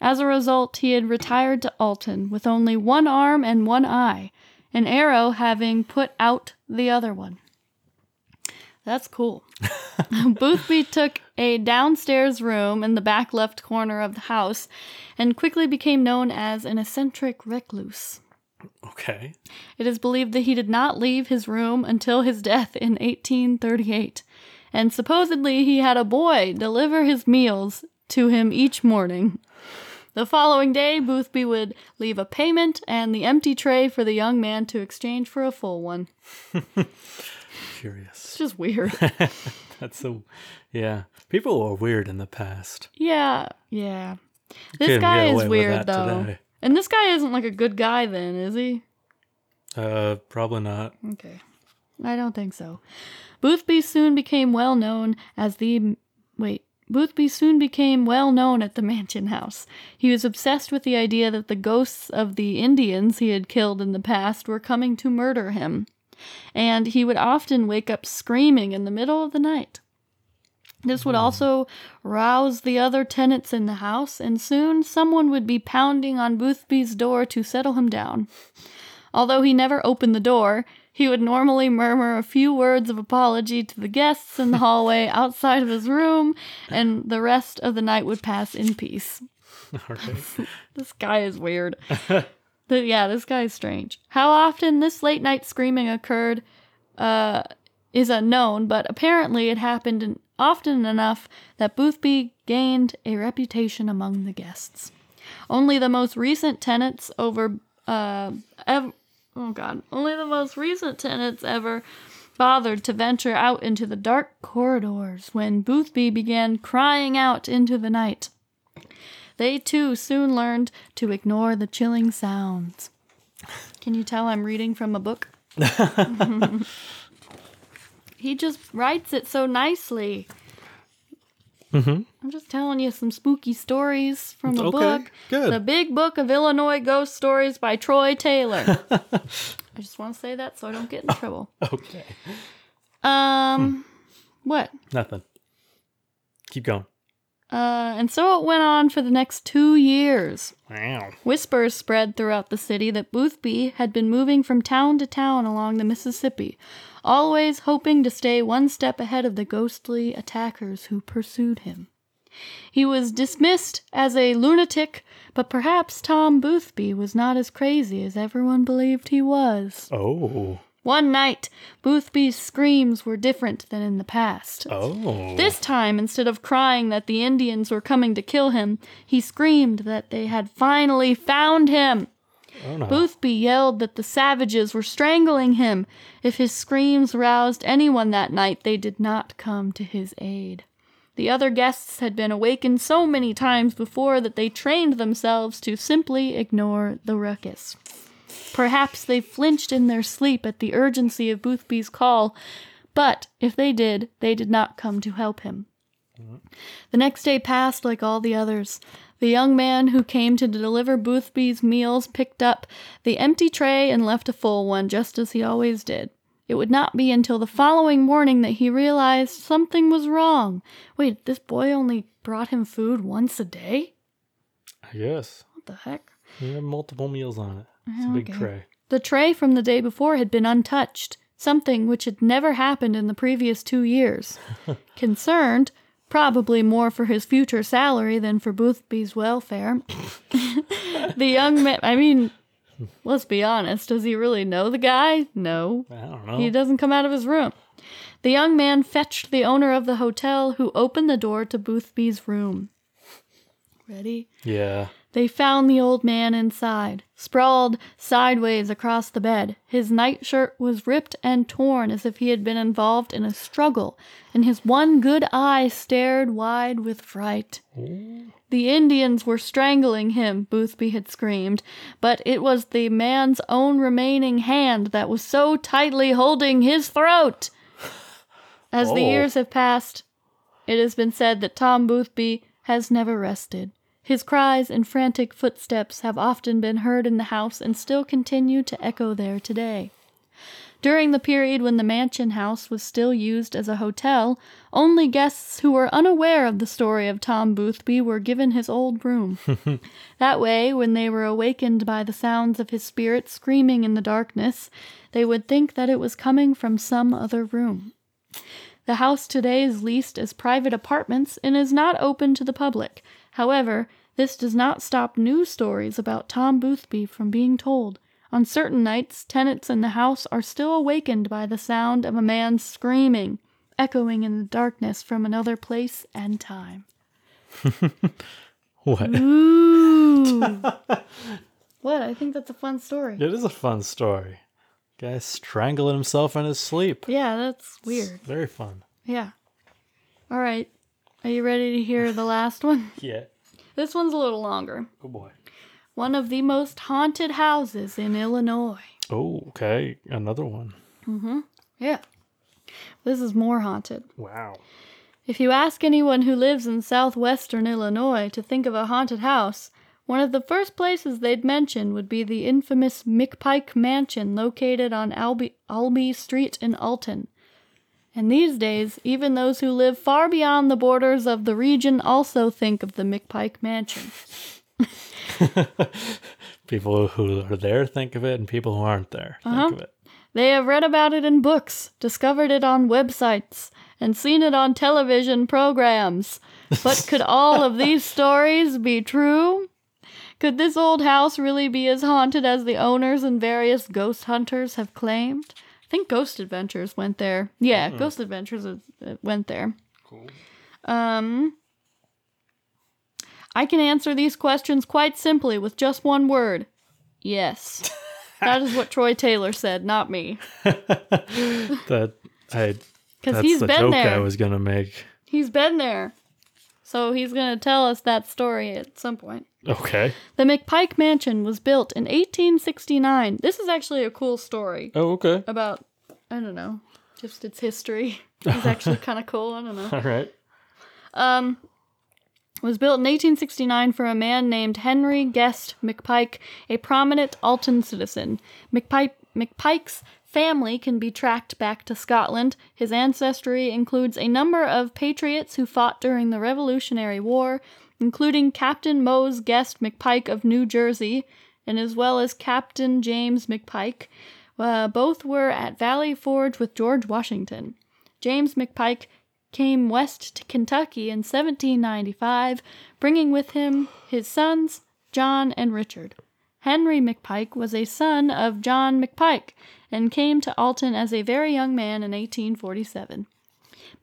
As a result, he had retired to Alton with only one arm and one eye, an arrow having put out the other one. That's cool. Boothby took a downstairs room in the back left corner of the house and quickly became known as an eccentric recluse. Okay. It is believed that he did not leave his room until his death in 1838, and supposedly he had a boy deliver his meals to him each morning. The following day, Boothby would leave a payment and the empty tray for the young man to exchange for a full one. Curious. It's just weird. That's so. Yeah, people were weird in the past. yeah, yeah. This Couldn't guy is weird though. today. And this guy isn't like a good guy then, is he? Uh, probably not. Okay. I don't think so. Boothby soon became well known as the. Wait. Boothby soon became well known at the Mansion House. He was obsessed with the idea that the ghosts of the Indians he had killed in the past were coming to murder him. And he would often wake up screaming in the middle of the night. This would hmm. also rouse the other tenants in the house, and soon someone would be pounding on Boothby's door to settle him down. Although he never opened the door, he would normally murmur a few words of apology to the guests in the hallway outside of his room, and the rest of the night would pass in peace. Right. This guy is weird. But yeah, this guy is strange. How often this late night screaming occurred uh, is unknown, but apparently it happened often enough that Boothby gained a reputation among the guests. Only the most recent tenants over uh, ev- oh god, only the most recent tenants ever bothered to venture out into the dark corridors when Boothby began crying out into the night. They too soon learned to ignore the chilling sounds. Can you tell I'm reading from a book? he just writes it so nicely. Mm-hmm. I'm just telling you some spooky stories from a Okay, book. good. The Big Book of Illinois Ghost Stories by Troy Taylor. I just want to say that so I don't get in trouble. Okay. Um, what? Nothing. Keep going. Uh, and so it went on for the next two years. Wow. Whispers spread throughout the city that Boothby had been moving from town to town along the Mississippi, always hoping to stay one step ahead of the ghostly attackers who pursued him. He was dismissed as a lunatic, but perhaps Tom Boothby was not as crazy as everyone believed he was. Oh. One night, Boothby's screams were different than in the past. Oh. This time, instead of crying that the Indians were coming to kill him, he screamed that they had finally found him. Oh, no. Boothby yelled that the savages were strangling him. If his screams roused anyone that night, they did not come to his aid. The other guests had been awakened so many times before that they trained themselves to simply ignore the ruckus. Perhaps they flinched in their sleep at the urgency of Boothby's call, but if they did, they did not come to help him. The next day passed like all the others. The young man who came to deliver Boothby's meals picked up the empty tray and left a full one, just as he always did. It would not be until the following morning that he realized something was wrong. Wait, this boy only brought him food once a day? I guess. What the heck? He had multiple meals on it. It's a oh, big Okay. tray. The tray from the day before had been untouched, something which had never happened in the previous two years. Concerned, probably more for his future salary than for Boothby's welfare, the young man, I mean, let's be honest, does he really know the guy? No. I don't know. He doesn't come out of his room. The young man fetched the owner of the hotel, who opened the door to Boothby's room. Ready? yeah. They found the old man inside, sprawled sideways across the bed. His nightshirt was ripped and torn as if he had been involved in a struggle, and his one good eye stared wide with fright. The Indians were strangling him, Boothby had screamed, but it was the man's own remaining hand that was so tightly holding his throat. As the Oh. years have passed, it has been said that Tom Boothby has never rested. His cries and frantic footsteps have often been heard in the house and still continue to echo there today. During the period when the mansion house was still used as a hotel, only guests who were unaware of the story of Tom Boothby were given his old room. that way, when they were awakened by the sounds of his spirit screaming in the darkness, they would think that it was coming from some other room. The house today is leased as private apartments and is not open to the public. However, this does not stop new stories about Tom Boothby from being told. On certain nights, tenants in the house are still awakened by the sound of a man screaming, echoing in the darkness from another place and time. What? Ooh. what? I think that's a fun story. It is a fun story. Guy strangling himself in his sleep. Yeah, that's weird. Very fun. Yeah. All right. Are you ready to hear the last one? Yeah. This one's a little longer. Oh boy. One of the most haunted houses in Illinois. Oh, okay. Another one. Mm-hmm. Yeah. This is more haunted. Wow. If you ask anyone who lives in southwestern Illinois to think of a haunted house, one of the first places they'd mention would be the infamous McPike Mansion located on Alby, Alby Street in Alton. And these days, even those who live far beyond the borders of the region also think of the McPike Mansion. People who are there think of it, and people who aren't there Uh-huh. think of it. They have read about it in books, discovered it on websites, and seen it on television programs. But could all of these stories be true? Could this old house really be as haunted as the owners and various ghost hunters have claimed? I think Ghost Adventures went there. Yeah, Ghost Adventures uh, went there. Cool. Um, I can answer these questions quite simply with just one word. Yes. that is what Troy Taylor said, not me. That I. Because he's the been joke there. I was gonna make. He's been there. So he's going to tell us that story at some point. Okay. The McPike Mansion was built in 1869. This is actually a cool story Oh, okay. about, I don't know, just its history. It's actually kind of cool. I don't know. All right. Um, was built in 1869 for a man named Henry Guest McPike, a prominent Alton citizen. McPike, McPike's family can be tracked back to Scotland. His ancestry includes a number of patriots who fought during the Revolutionary War, including Captain Mose Guest McPike of New Jersey, and as well as Captain James McPike. Uh, both were at Valley Forge with George Washington. James McPike came west to Kentucky in 1795, bringing with him his sons, John and Richard. Henry McPike was a son of John McPike and came to Alton as a very young man in 1847.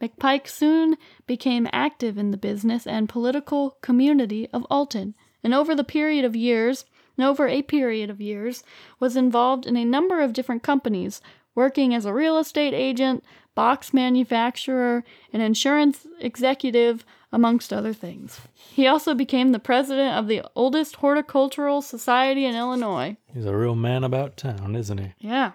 McPike soon became active in the business and political community of Alton, and over the period of years, and over a period of years, was involved in a number of different companies, working as a real estate agent, box manufacturer, and insurance executive, amongst other things. He also became the president of the oldest horticultural society in Illinois. He's a real man about town, isn't he? Yeah.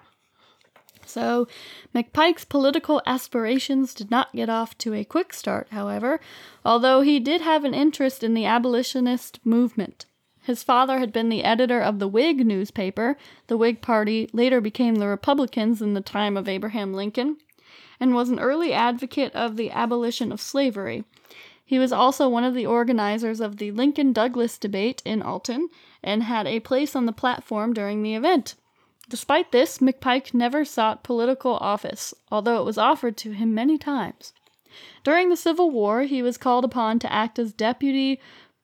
So, McPike's political aspirations did not get off to a quick start, however, although he did have an interest in the abolitionist movement. His father had been the editor of the Whig newspaper. The Whig Party later became the Republicans in the time of Abraham Lincoln, and was an early advocate of the abolition of slavery. He was also one of the organizers of the Lincoln Douglas debate in Alton and had a place on the platform during the event. Despite this, McPike never sought political office, although it was offered to him many times. During the Civil War, he was called upon to act as deputy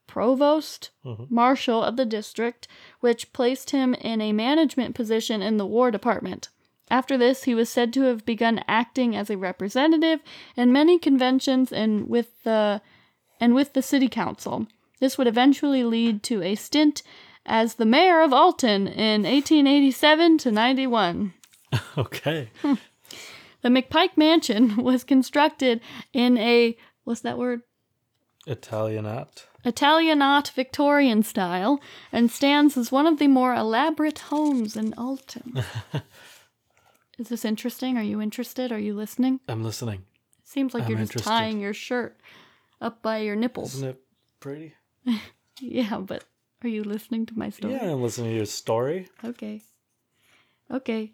provost mm-hmm. marshal of the district, which placed him in a management position in the War Department. After this, he was said to have begun acting as a representative in many conventions and with the and with the city council. This would eventually lead to a stint as the mayor of Alton in 1887 to 91. Okay. The McPike Mansion was constructed in a what's that word? Italianate. Italianate Victorian style and stands as one of the more elaborate homes in Alton. Is this interesting? Are you interested? Are you listening? I'm listening. Seems like I'm you're just interested. tying your shirt up by your nipples. Isn't it pretty? Yeah, but are you listening to my story? Yeah, I'm listening to your story. Okay. Okay.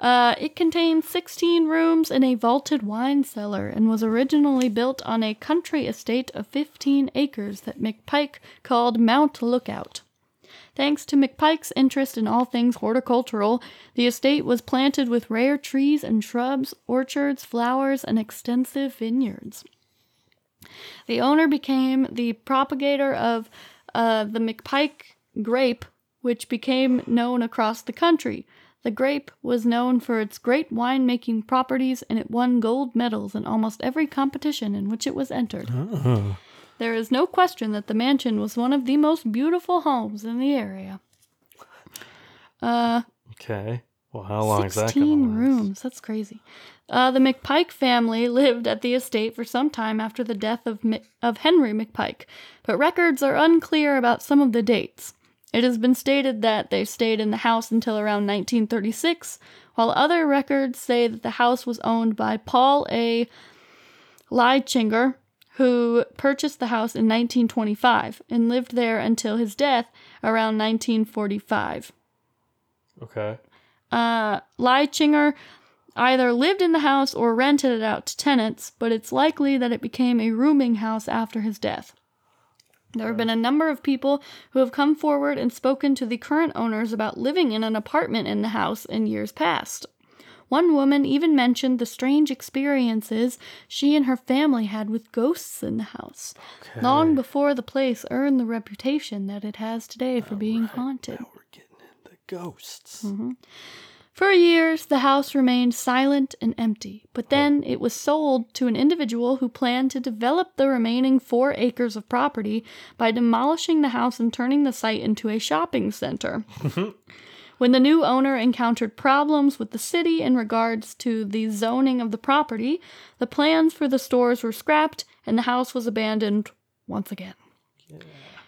Uh, it contains 16 rooms and a vaulted wine cellar and was originally built on a country estate of 15 acres that McPike called Mount Lookout. Thanks to McPike's interest in all things horticultural, the estate was planted with rare trees and shrubs, orchards, flowers, and extensive vineyards. The owner became the propagator of uh, the McPike grape, which became known across the country. The grape was known for its great winemaking properties and it won gold medals in almost every competition in which it was entered. Oh. There is no question that the mansion was one of the most beautiful homes in the area. Uh, Okay. Well, how long is that 16 going to last? rooms. That's crazy. Uh, the McPike family lived at the estate for some time after the death of, Mi- of Henry McPike, but records are unclear about some of the dates. It has been stated that they stayed in the house until around 1936, while other records say that the house was owned by Paul A. Laichinger, who purchased the house in 1925 and lived there until his death around 1945 Okay. uh, Laichinger either lived in the house or rented it out to tenants, but it's likely that it became a rooming house after his death. There have been a number of people who have come forward and spoken to the current owners about living in an apartment in the house in years past. One woman even mentioned the strange experiences she and her family had with ghosts in the house, Okay. long before the place earned the reputation that it has today for being haunted. Now we're getting into ghosts. Mm-hmm. For years, the house remained silent and empty, but oh. then it was sold to an individual who planned to develop the remaining four acres of property by demolishing the house and turning the site into a shopping center. when the new owner encountered problems with the city in regards to the zoning of the property, the plans for the stores were scrapped and the house was abandoned once again.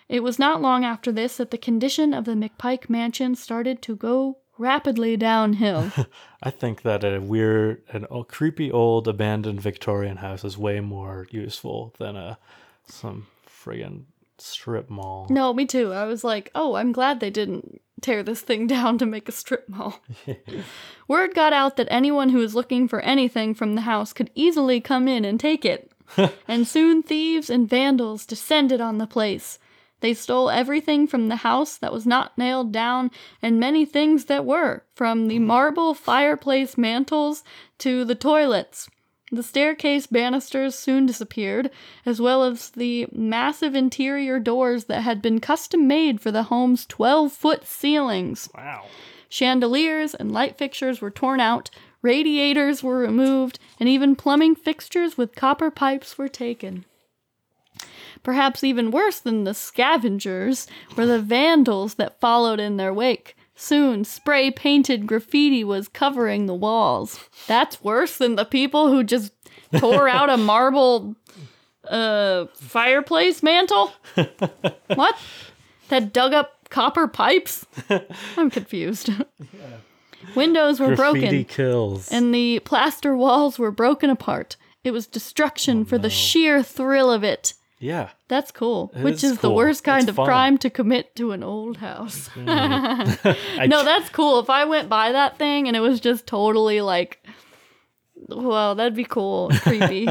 It was not long after this that the condition of the McPike mansion started to go rapidly downhill. I think that a weird, an old, creepy old abandoned Victorian house is way more useful than a some friggin' strip mall. no, me too. I was like, oh, I'm glad they didn't tear this thing down to make a strip mall. Word got out that anyone who was looking for anything from the house could easily come in and take it. and soon thieves and vandals descended on the place. They stole everything from the house that was not nailed down, and many things that were, from the oh. marble fireplace mantels to the toilets. The staircase banisters soon disappeared, as well as the massive interior doors that had been custom made for the home's 12 foot ceilings. Wow. Chandeliers and light fixtures were torn out, radiators were removed, and even plumbing fixtures with copper pipes were taken. Perhaps even worse than the scavengers were the vandals that followed in their wake. Soon, spray painted graffiti was covering the walls. That's worse than the people who just tore out a marble uh, fireplace mantle? what? That dug up copper pipes? I'm confused. Windows were Graffiti broken kills. and the plaster walls were broken apart. It was destruction for the sheer thrill of it. Yeah. That's cool. It Which is is the worst kind It's of fun. crime to commit to an old house. Mm-hmm. I no, that's cool. If I went by that thing and it was just totally like, well, that'd be cool, creepy,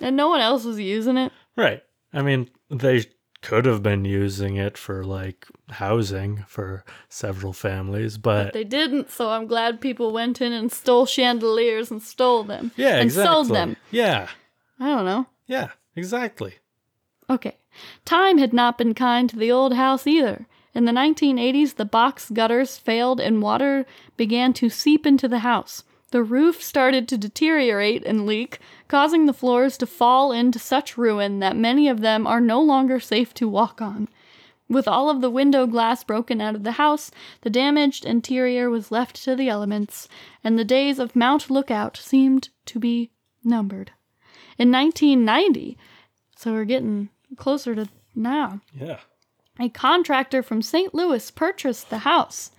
and no one else was using it. Right. I mean, they could have been using it for like housing for several families, but They didn't, so I'm glad people went in and stole chandeliers and stole them. yeah, and exactly. sold them. Yeah. I don't know. Yeah, exactly. Okay. Time had not been kind to the old house either. In the 1980s, the box gutters failed and water began to seep into the house. The roof started to deteriorate and leak, causing the floors to fall into such ruin that many of them are no longer safe to walk on. With all of the window glass broken out of the house, the damaged interior was left to the elements, and the days of Mount Lookout seemed to be numbered. In 1990, so we're getting closer to now, Yeah. a contractor from St. Louis purchased the house.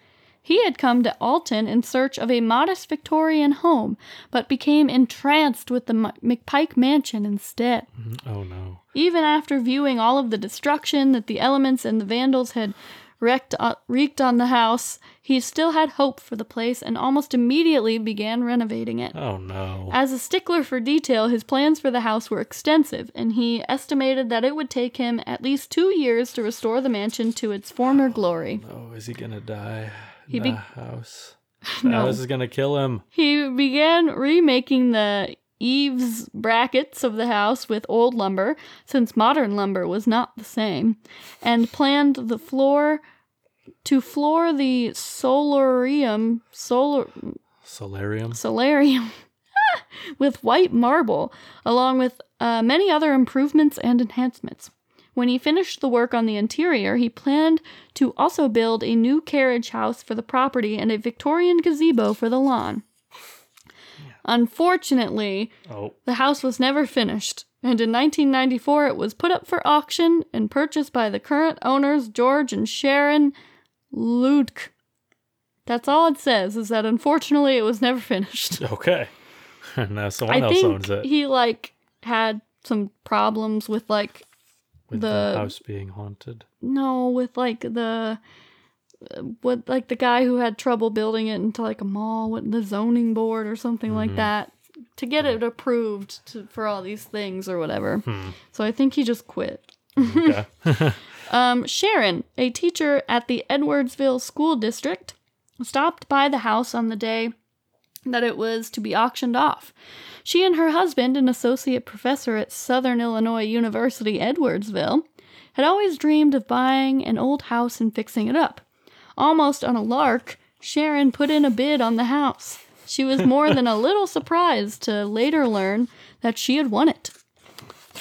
He had come to Alton in search of a modest Victorian home, but became entranced with the M- McPike mansion instead. Mm-hmm. Oh no. Even after viewing all of the destruction that the elements and the vandals had wrecked, uh, wreaked on the house, he still had hope for the place and almost immediately began renovating it. Oh no. As a stickler for detail, his plans for the house were extensive, and he estimated that it would take him at least two years to restore the mansion to its former glory. Oh, is he gonna die? He in be- the house. The No. house is gonna kill him. He began remaking the eaves brackets of the house with old lumber, since modern lumber was not the same, and planned the floor to floor the solarium solar Solarium. solarium with white marble, along with uh, many other improvements and enhancements. When he finished the work on the interior, he planned to also build a new carriage house for the property and a Victorian gazebo for the lawn. Unfortunately, Oh. the house was never finished, and in 1994 it was put up for auction and purchased by the current owners George and Sharon Ludk. That's all it says, is that unfortunately it was never finished. Okay. now someone I else think owns it. he like had some problems with like with the, the- house being haunted. no with like the what like the guy who had trouble building it into like a mall with the zoning board or something like Mm-hmm. that to get it approved to, for all these things or whatever. Hmm. So I think he just quit. Okay. Um, Sharon, a teacher at the Edwardsville School District, stopped by the house on the day that it was to be auctioned off. She and her husband, an associate professor at Southern Illinois University Edwardsville, had always dreamed of buying an old house and fixing it up. Almost on a lark, Sharon put in a bid on the house. She was more than a little surprised to later learn that she had won it.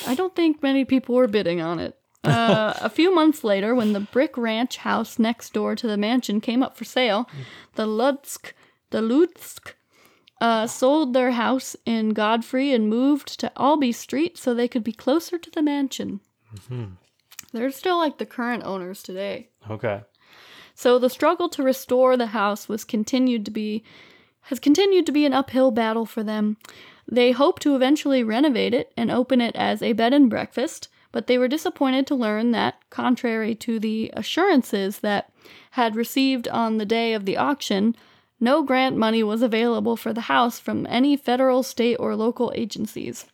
I don't think many people were bidding on it. Uh, a few months later, when the brick ranch house next door to the mansion came up for sale, the Lutsk, the Lutsk, uh, sold their house in Godfrey and moved to Alby Street so they could be closer to the mansion. They're still like the current owners today. Okay. So the struggle to restore the house was continued to be has continued to be an uphill battle for them. They hope to eventually renovate it and open it as a bed and breakfast, but they were disappointed to learn that contrary to the assurances that had received on the day of the auction, no grant money was available for the house from any federal, state, or local agencies.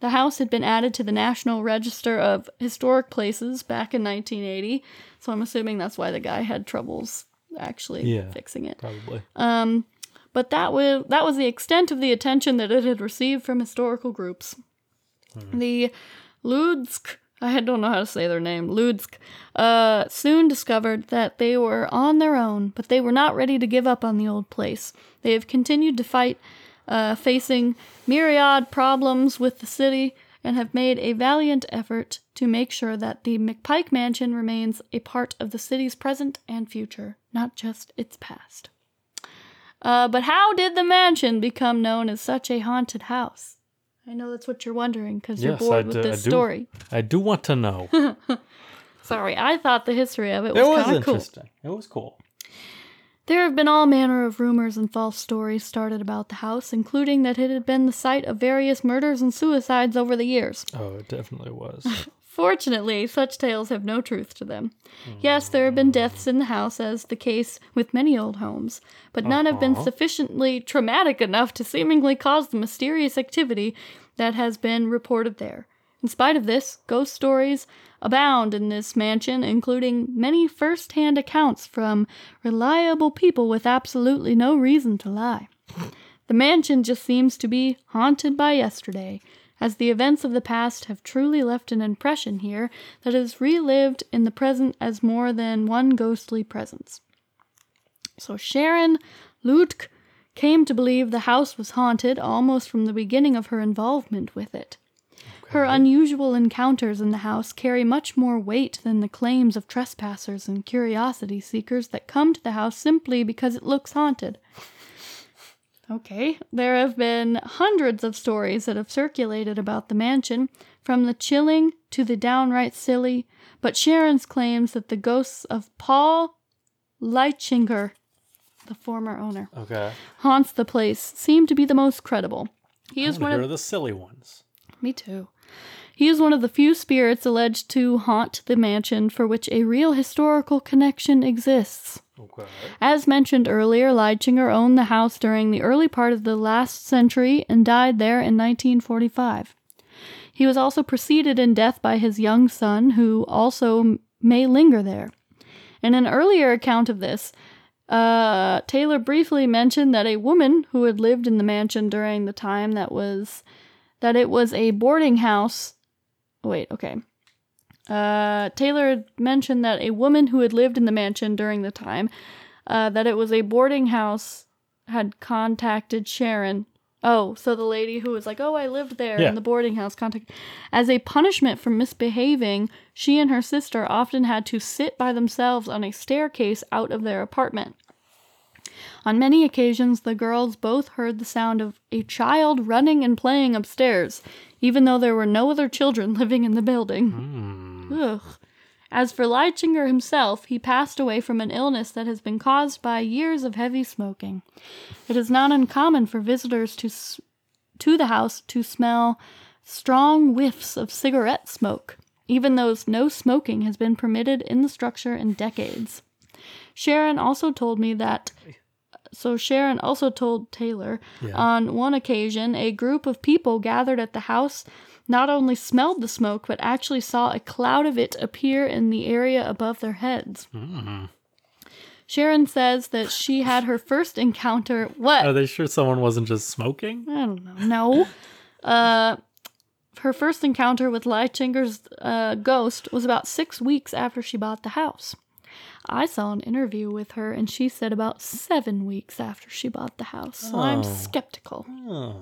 The house had been added to the National Register of Historic Places back in 1980, so I'm assuming that's why the guy had troubles actually Yeah. fixing it. Probably. Um, but that was that was the extent of the attention that it had received from historical groups. The Ludsk, I don't know how to say their name, Ludsk, uh, soon discovered that they were on their own, but they were not ready to give up on the old place. They have continued to fight, uh, facing myriad problems with the city, and have made a valiant effort to make sure that the McPike Mansion remains a part of the city's present and future, not just its past. Uh, but how did the mansion become known as such a haunted house? I know that's what you're wondering because you're bored I with do- this I do. story. I do want to know. Sorry, I thought the history of it it was, was kind of cool. interesting. It was cool. There have been all manner of rumors and false stories started about the house, including that it had been the site of various murders and suicides over the years. Oh, it definitely was. Fortunately, such tales have no truth to them. Yes, there have been deaths in the house, as the case with many old homes, but none have been Uh-huh. sufficiently traumatic enough to seemingly cause the mysterious activity that has been reported there. In spite of this, ghost stories abound in this mansion, including many first hand accounts from reliable people with absolutely no reason to lie. The mansion just seems to be haunted by yesterday, as the events of the past have truly left an impression here that is relived in the present as more than one ghostly presence. So Sharon Lutk came to believe the house was haunted almost from the beginning of her involvement with it. Her unusual encounters in the house carry much more weight than the claims of trespassers and curiosity seekers that come to the house simply because it looks haunted. Okay, there have been hundreds of stories that have circulated about the mansion, from the chilling to the downright silly, but Sharon's claims that the ghosts of Paul Laichinger, the former owner, Okay. haunts the place seem to be the most credible. He I is one of the silly ones. me too. He is one of the few spirits alleged to haunt the mansion for which a real historical connection exists. Okay. As mentioned earlier, Laichinger owned the house during the early part of the last century and died there in 1945. He was also preceded in death by his young son, who also may linger there. In an earlier account of this, uh, Taylor briefly mentioned that a woman who had lived in the mansion during the time that was that it was a boarding house. Wait, okay. Uh, Taylor had mentioned that a woman who had lived in the mansion during the time uh, that it was a boarding house had contacted Sharon. Oh, so the lady who was like, "Oh, I lived there Yeah. in the boarding house." Contact as a punishment for misbehaving. She and her sister often had to sit by themselves on a staircase out of their apartment. On many occasions, the girls both heard the sound of a child running and playing upstairs, even though there were no other children living in the building. Hmm. Ugh. As for Laichinger himself, he passed away from an illness that has been caused by years of heavy smoking. It is not uncommon for visitors to s- to the house to smell strong whiffs of cigarette smoke, even though no smoking has been permitted in the structure in decades. Sharon also told me that. So Sharon also told Taylor Yeah. on one occasion a group of people gathered at the house not only smelled the smoke but actually saw a cloud of it appear in the area above their heads. Sharon says that she had her first encounter. What? Are they sure someone wasn't just smoking? I don't know. No. Uh, her first encounter with Laichinger's uh, ghost was about six weeks after she bought the house. I saw an interview with her, and she said about seven weeks after she bought the house. So I'm Oh. skeptical. Oh.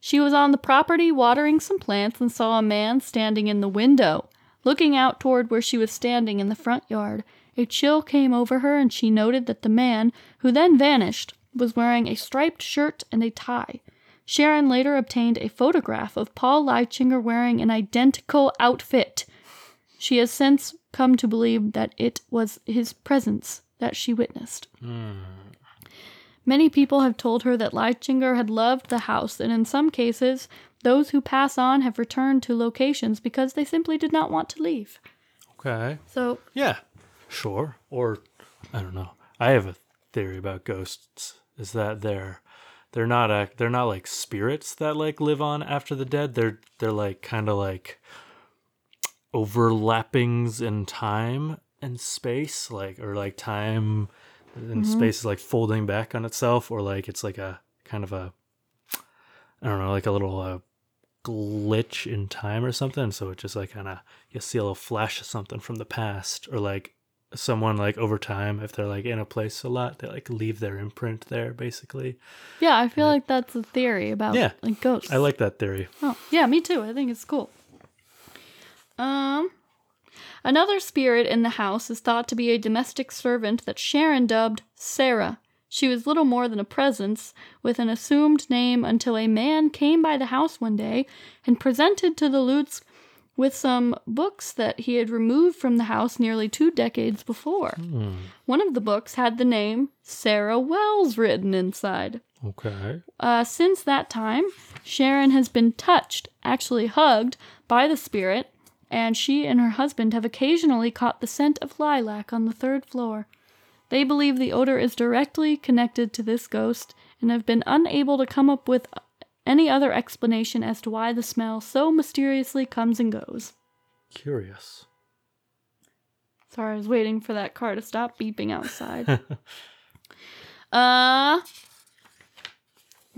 She was on the property watering some plants and saw a man standing in the window. Looking out toward where she was standing in the front yard, a chill came over her and she noted that the man, who then vanished, was wearing a striped shirt and a tie. Sharon later obtained a photograph of Paul Laichinger wearing an identical outfit She has since come to believe that it was his presence that she witnessed. Many people have told her that Laichinger had loved the house, and in some cases, those who pass on have returned to locations because they simply did not want to leave. Okay. So, Yeah. Sure. Or I don't know. I have a theory about ghosts is that they're they're not a, they're not like spirits that like live on after the dead. They're they're like kind of like overlappings in time and space like or like time and space is like folding back on itself or like it's like a kind of a I don't know, like a little uh, glitch in time or something. So it just like kind of you see a little flash of something from the past, or like someone like over time, if they're like in a place a lot, they like leave their imprint there, basically. yeah, I feel like that's a theory about Yeah. like ghosts. I like that theory. Oh, yeah, me too. I think it's cool. Um, another spirit in the house is thought to be a domestic servant that Sharon dubbed Sarah. She was little more than a presence, with an assumed name until a man came by the house one day and presented to the Lutz with some books that he had removed from the house nearly two decades before. One of the books had the name Sarah Wells written inside. Okay. Uh, since that time, Sharon has been touched, actually hugged, by the spirit, and she and her husband have occasionally caught the scent of lilac on the third floor. They believe the odor is directly connected to this ghost and have been unable to come up with any other explanation as to why the smell so mysteriously comes and goes. Curious. Sorry, I was waiting for that car to stop beeping outside. uh,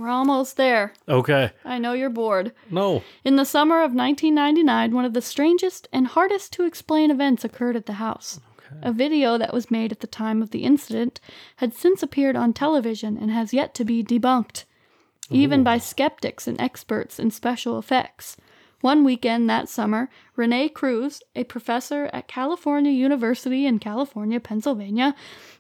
we're almost there. Okay. I know you're bored. No. In the summer of 1999, one of the strangest and hardest to explain events occurred at the house. Okay. A video that was made at the time of the incident had since appeared on television and has yet to be debunked, even by skeptics and experts in special effects. One weekend that summer, Renee Cruz, a professor at California University in California, Pennsylvania,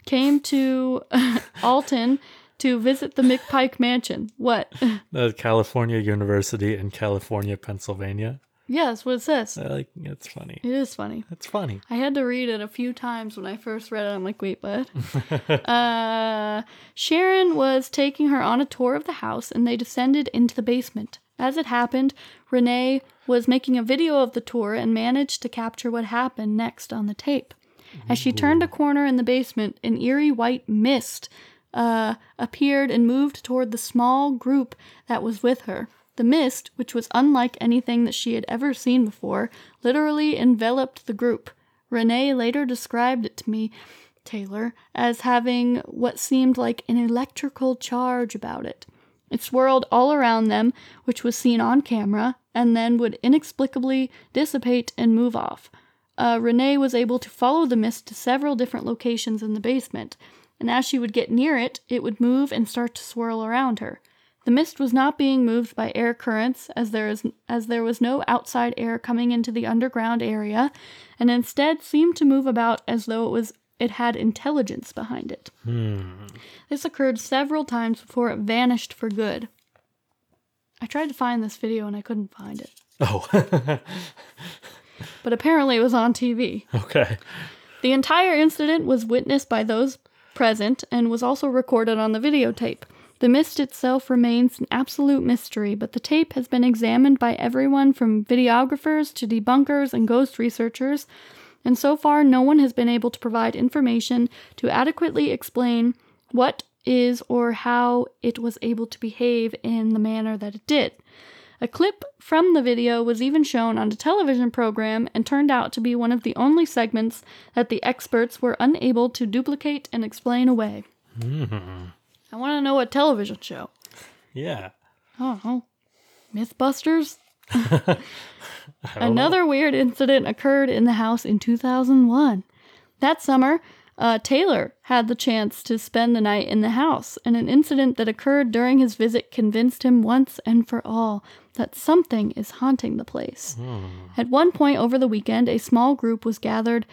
came to Alton to visit the McPike Mansion. What? The California University in California, Pennsylvania. Yes, that's what it says. I like it's funny. It is funny. It's funny. I had to read it a few times when I first read it. I'm like, wait, what? uh, Sharon was taking her on a tour of the house and they descended into the basement. As it happened, Renee was making a video of the tour and managed to capture what happened next on the tape. As she turned a corner in the basement, an eerie white mist uh, appeared and moved toward the small group that was with her. The mist, which was unlike anything that she had ever seen before, literally enveloped the group. Renee later described it to me, Taylor, as having what seemed like an electrical charge about it. It swirled all around them, which was seen on camera, and then would inexplicably dissipate and move off. Uh, Renee was able to follow the mist to several different locations in the basement, and as she would get near it, it would move and start to swirl around her. The mist was not being moved by air currents, as there is as there was no outside air coming into the underground area, and instead seemed to move about as though it was it had intelligence behind it. Hmm. This occurred several times before it vanished for good. I tried to find this video and I couldn't find it, Oh. but apparently it was on TV. okay. The entire incident was witnessed by those present and was also recorded on the videotape. The mist itself remains an absolute mystery, but the tape has been examined by everyone from videographers to debunkers and ghost researchers, and so far no one has been able to provide information to adequately explain what is or how it was able to behave in the manner that it did. A clip from the video was even shown on a television program and turned out to be one of the only segments that the experts were unable to duplicate and explain away. I want to know what television show. Yeah. Oh, Mythbusters? Don't know. Another weird incident occurred in the house in 2001. That summer, uh, Taylor had the chance to spend the night in the house, and an incident that occurred during his visit convinced him once and for all that something is haunting the place. At one point over the weekend, a small group was gathered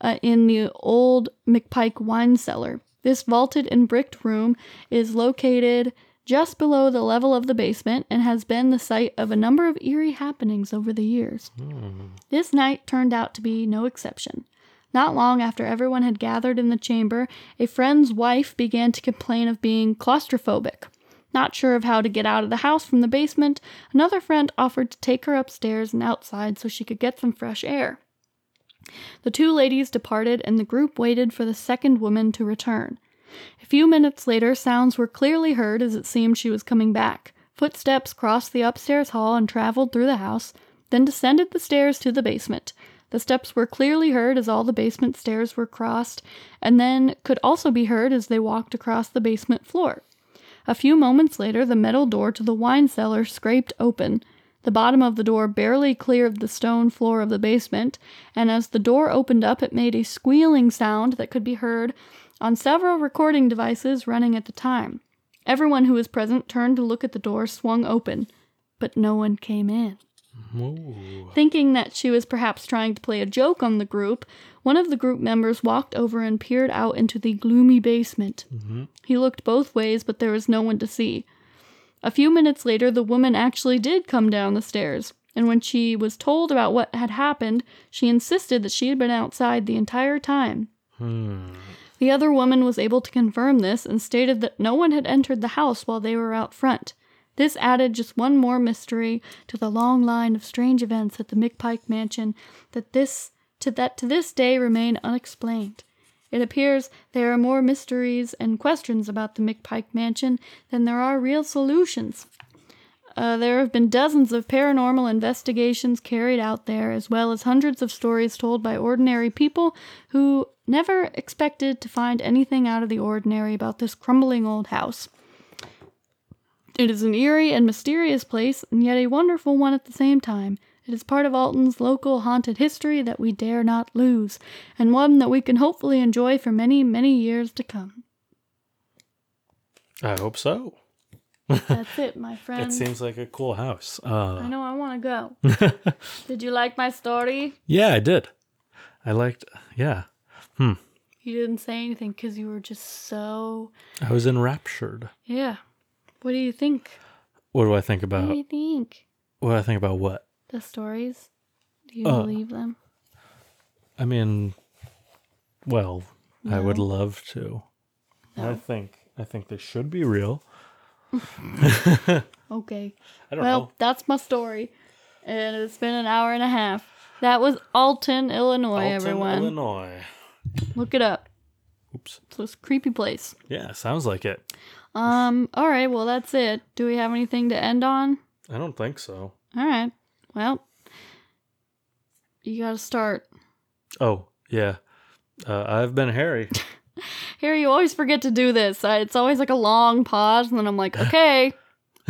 uh, in the old McPike wine cellar. This vaulted and bricked room is located just below the level of the basement and has been the site of a number of eerie happenings over the years. This night turned out to be no exception. Not long after everyone had gathered in the chamber, a friend's wife began to complain of being claustrophobic. Not sure of how to get out of the house from the basement, another friend offered to take her upstairs and outside so she could get some fresh air. The two ladies departed, and the group waited for the second woman to return. A few minutes later, sounds were clearly heard as it seemed she was coming back. Footsteps crossed the upstairs hall and traveled through the house, then descended the stairs to the basement. The steps were clearly heard as all the basement stairs were crossed, and then could also be heard as they walked across the basement floor. A few moments later, the metal door to the wine cellar scraped open. The bottom of the door barely cleared the stone floor of the basement, and as the door opened up, it made a squealing sound that could be heard on several recording devices running at the time. Everyone who was present turned to look at the door swung open, but no one came in. Ooh. Thinking that she was perhaps trying to play a joke on the group, one of the group members walked over and peered out into the gloomy basement. He looked both ways, but there was no one to see. A few minutes later, the woman actually did come down the stairs, and when she was told about what had happened, she insisted that she had been outside the entire time. Hmm. The other woman was able to confirm this and stated that no one had entered the house while they were out front. This added just one more mystery to the long line of strange events at the McPike mansion that this to that to this day remain unexplained. It appears there are more mysteries and questions about the McPike mansion than there are real solutions. Uh, there have been dozens of paranormal investigations carried out there, as well as hundreds of stories told by ordinary people who never expected to find anything out of the ordinary about this crumbling old house. It is an eerie and mysterious place, and yet a wonderful one at the same time. It is part of Alton's local haunted history that we dare not lose, and one that we can hopefully enjoy for many, many years to come. I hope so. That's it, my friend. It seems like a cool house. I Uh, know I want to go. Did you like my story? yeah, I did. I liked. Yeah, Hmm. You didn't say anything because you were just so. I was enraptured. Yeah. What do you think? What do I think about? What do you think? What do I think about what? The stories? Do you Uh, believe them? I mean, well, I would love to. I think. I think they should be real. Okay. I don't Well, know. that's my story. And it's been an hour and a half. That was Alton, Illinois, Alton, everyone. Illinois. Look it up. Oops. It's this creepy place. Yeah, sounds like it. Um, all right, well that's it. Do we have anything to end on? I don't think so. All right. Well, you got to start. Oh yeah, uh, I've been Harry. Harry, you always forget to do this. I, it's always like a long pause, and then I'm like, okay,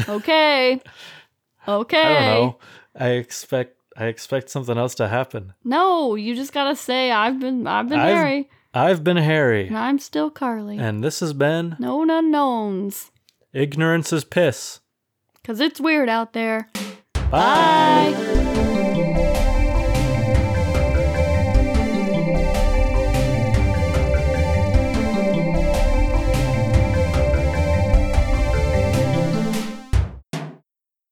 okay, okay. I don't know. I expect. I expect something else to happen. No, you just gotta say I've been I've been I've- Harry, I've been Harry, and I'm still Carly. and this has been Known unknowns, Ignorance is Piss. cause it's weird out there. Bye. Bye.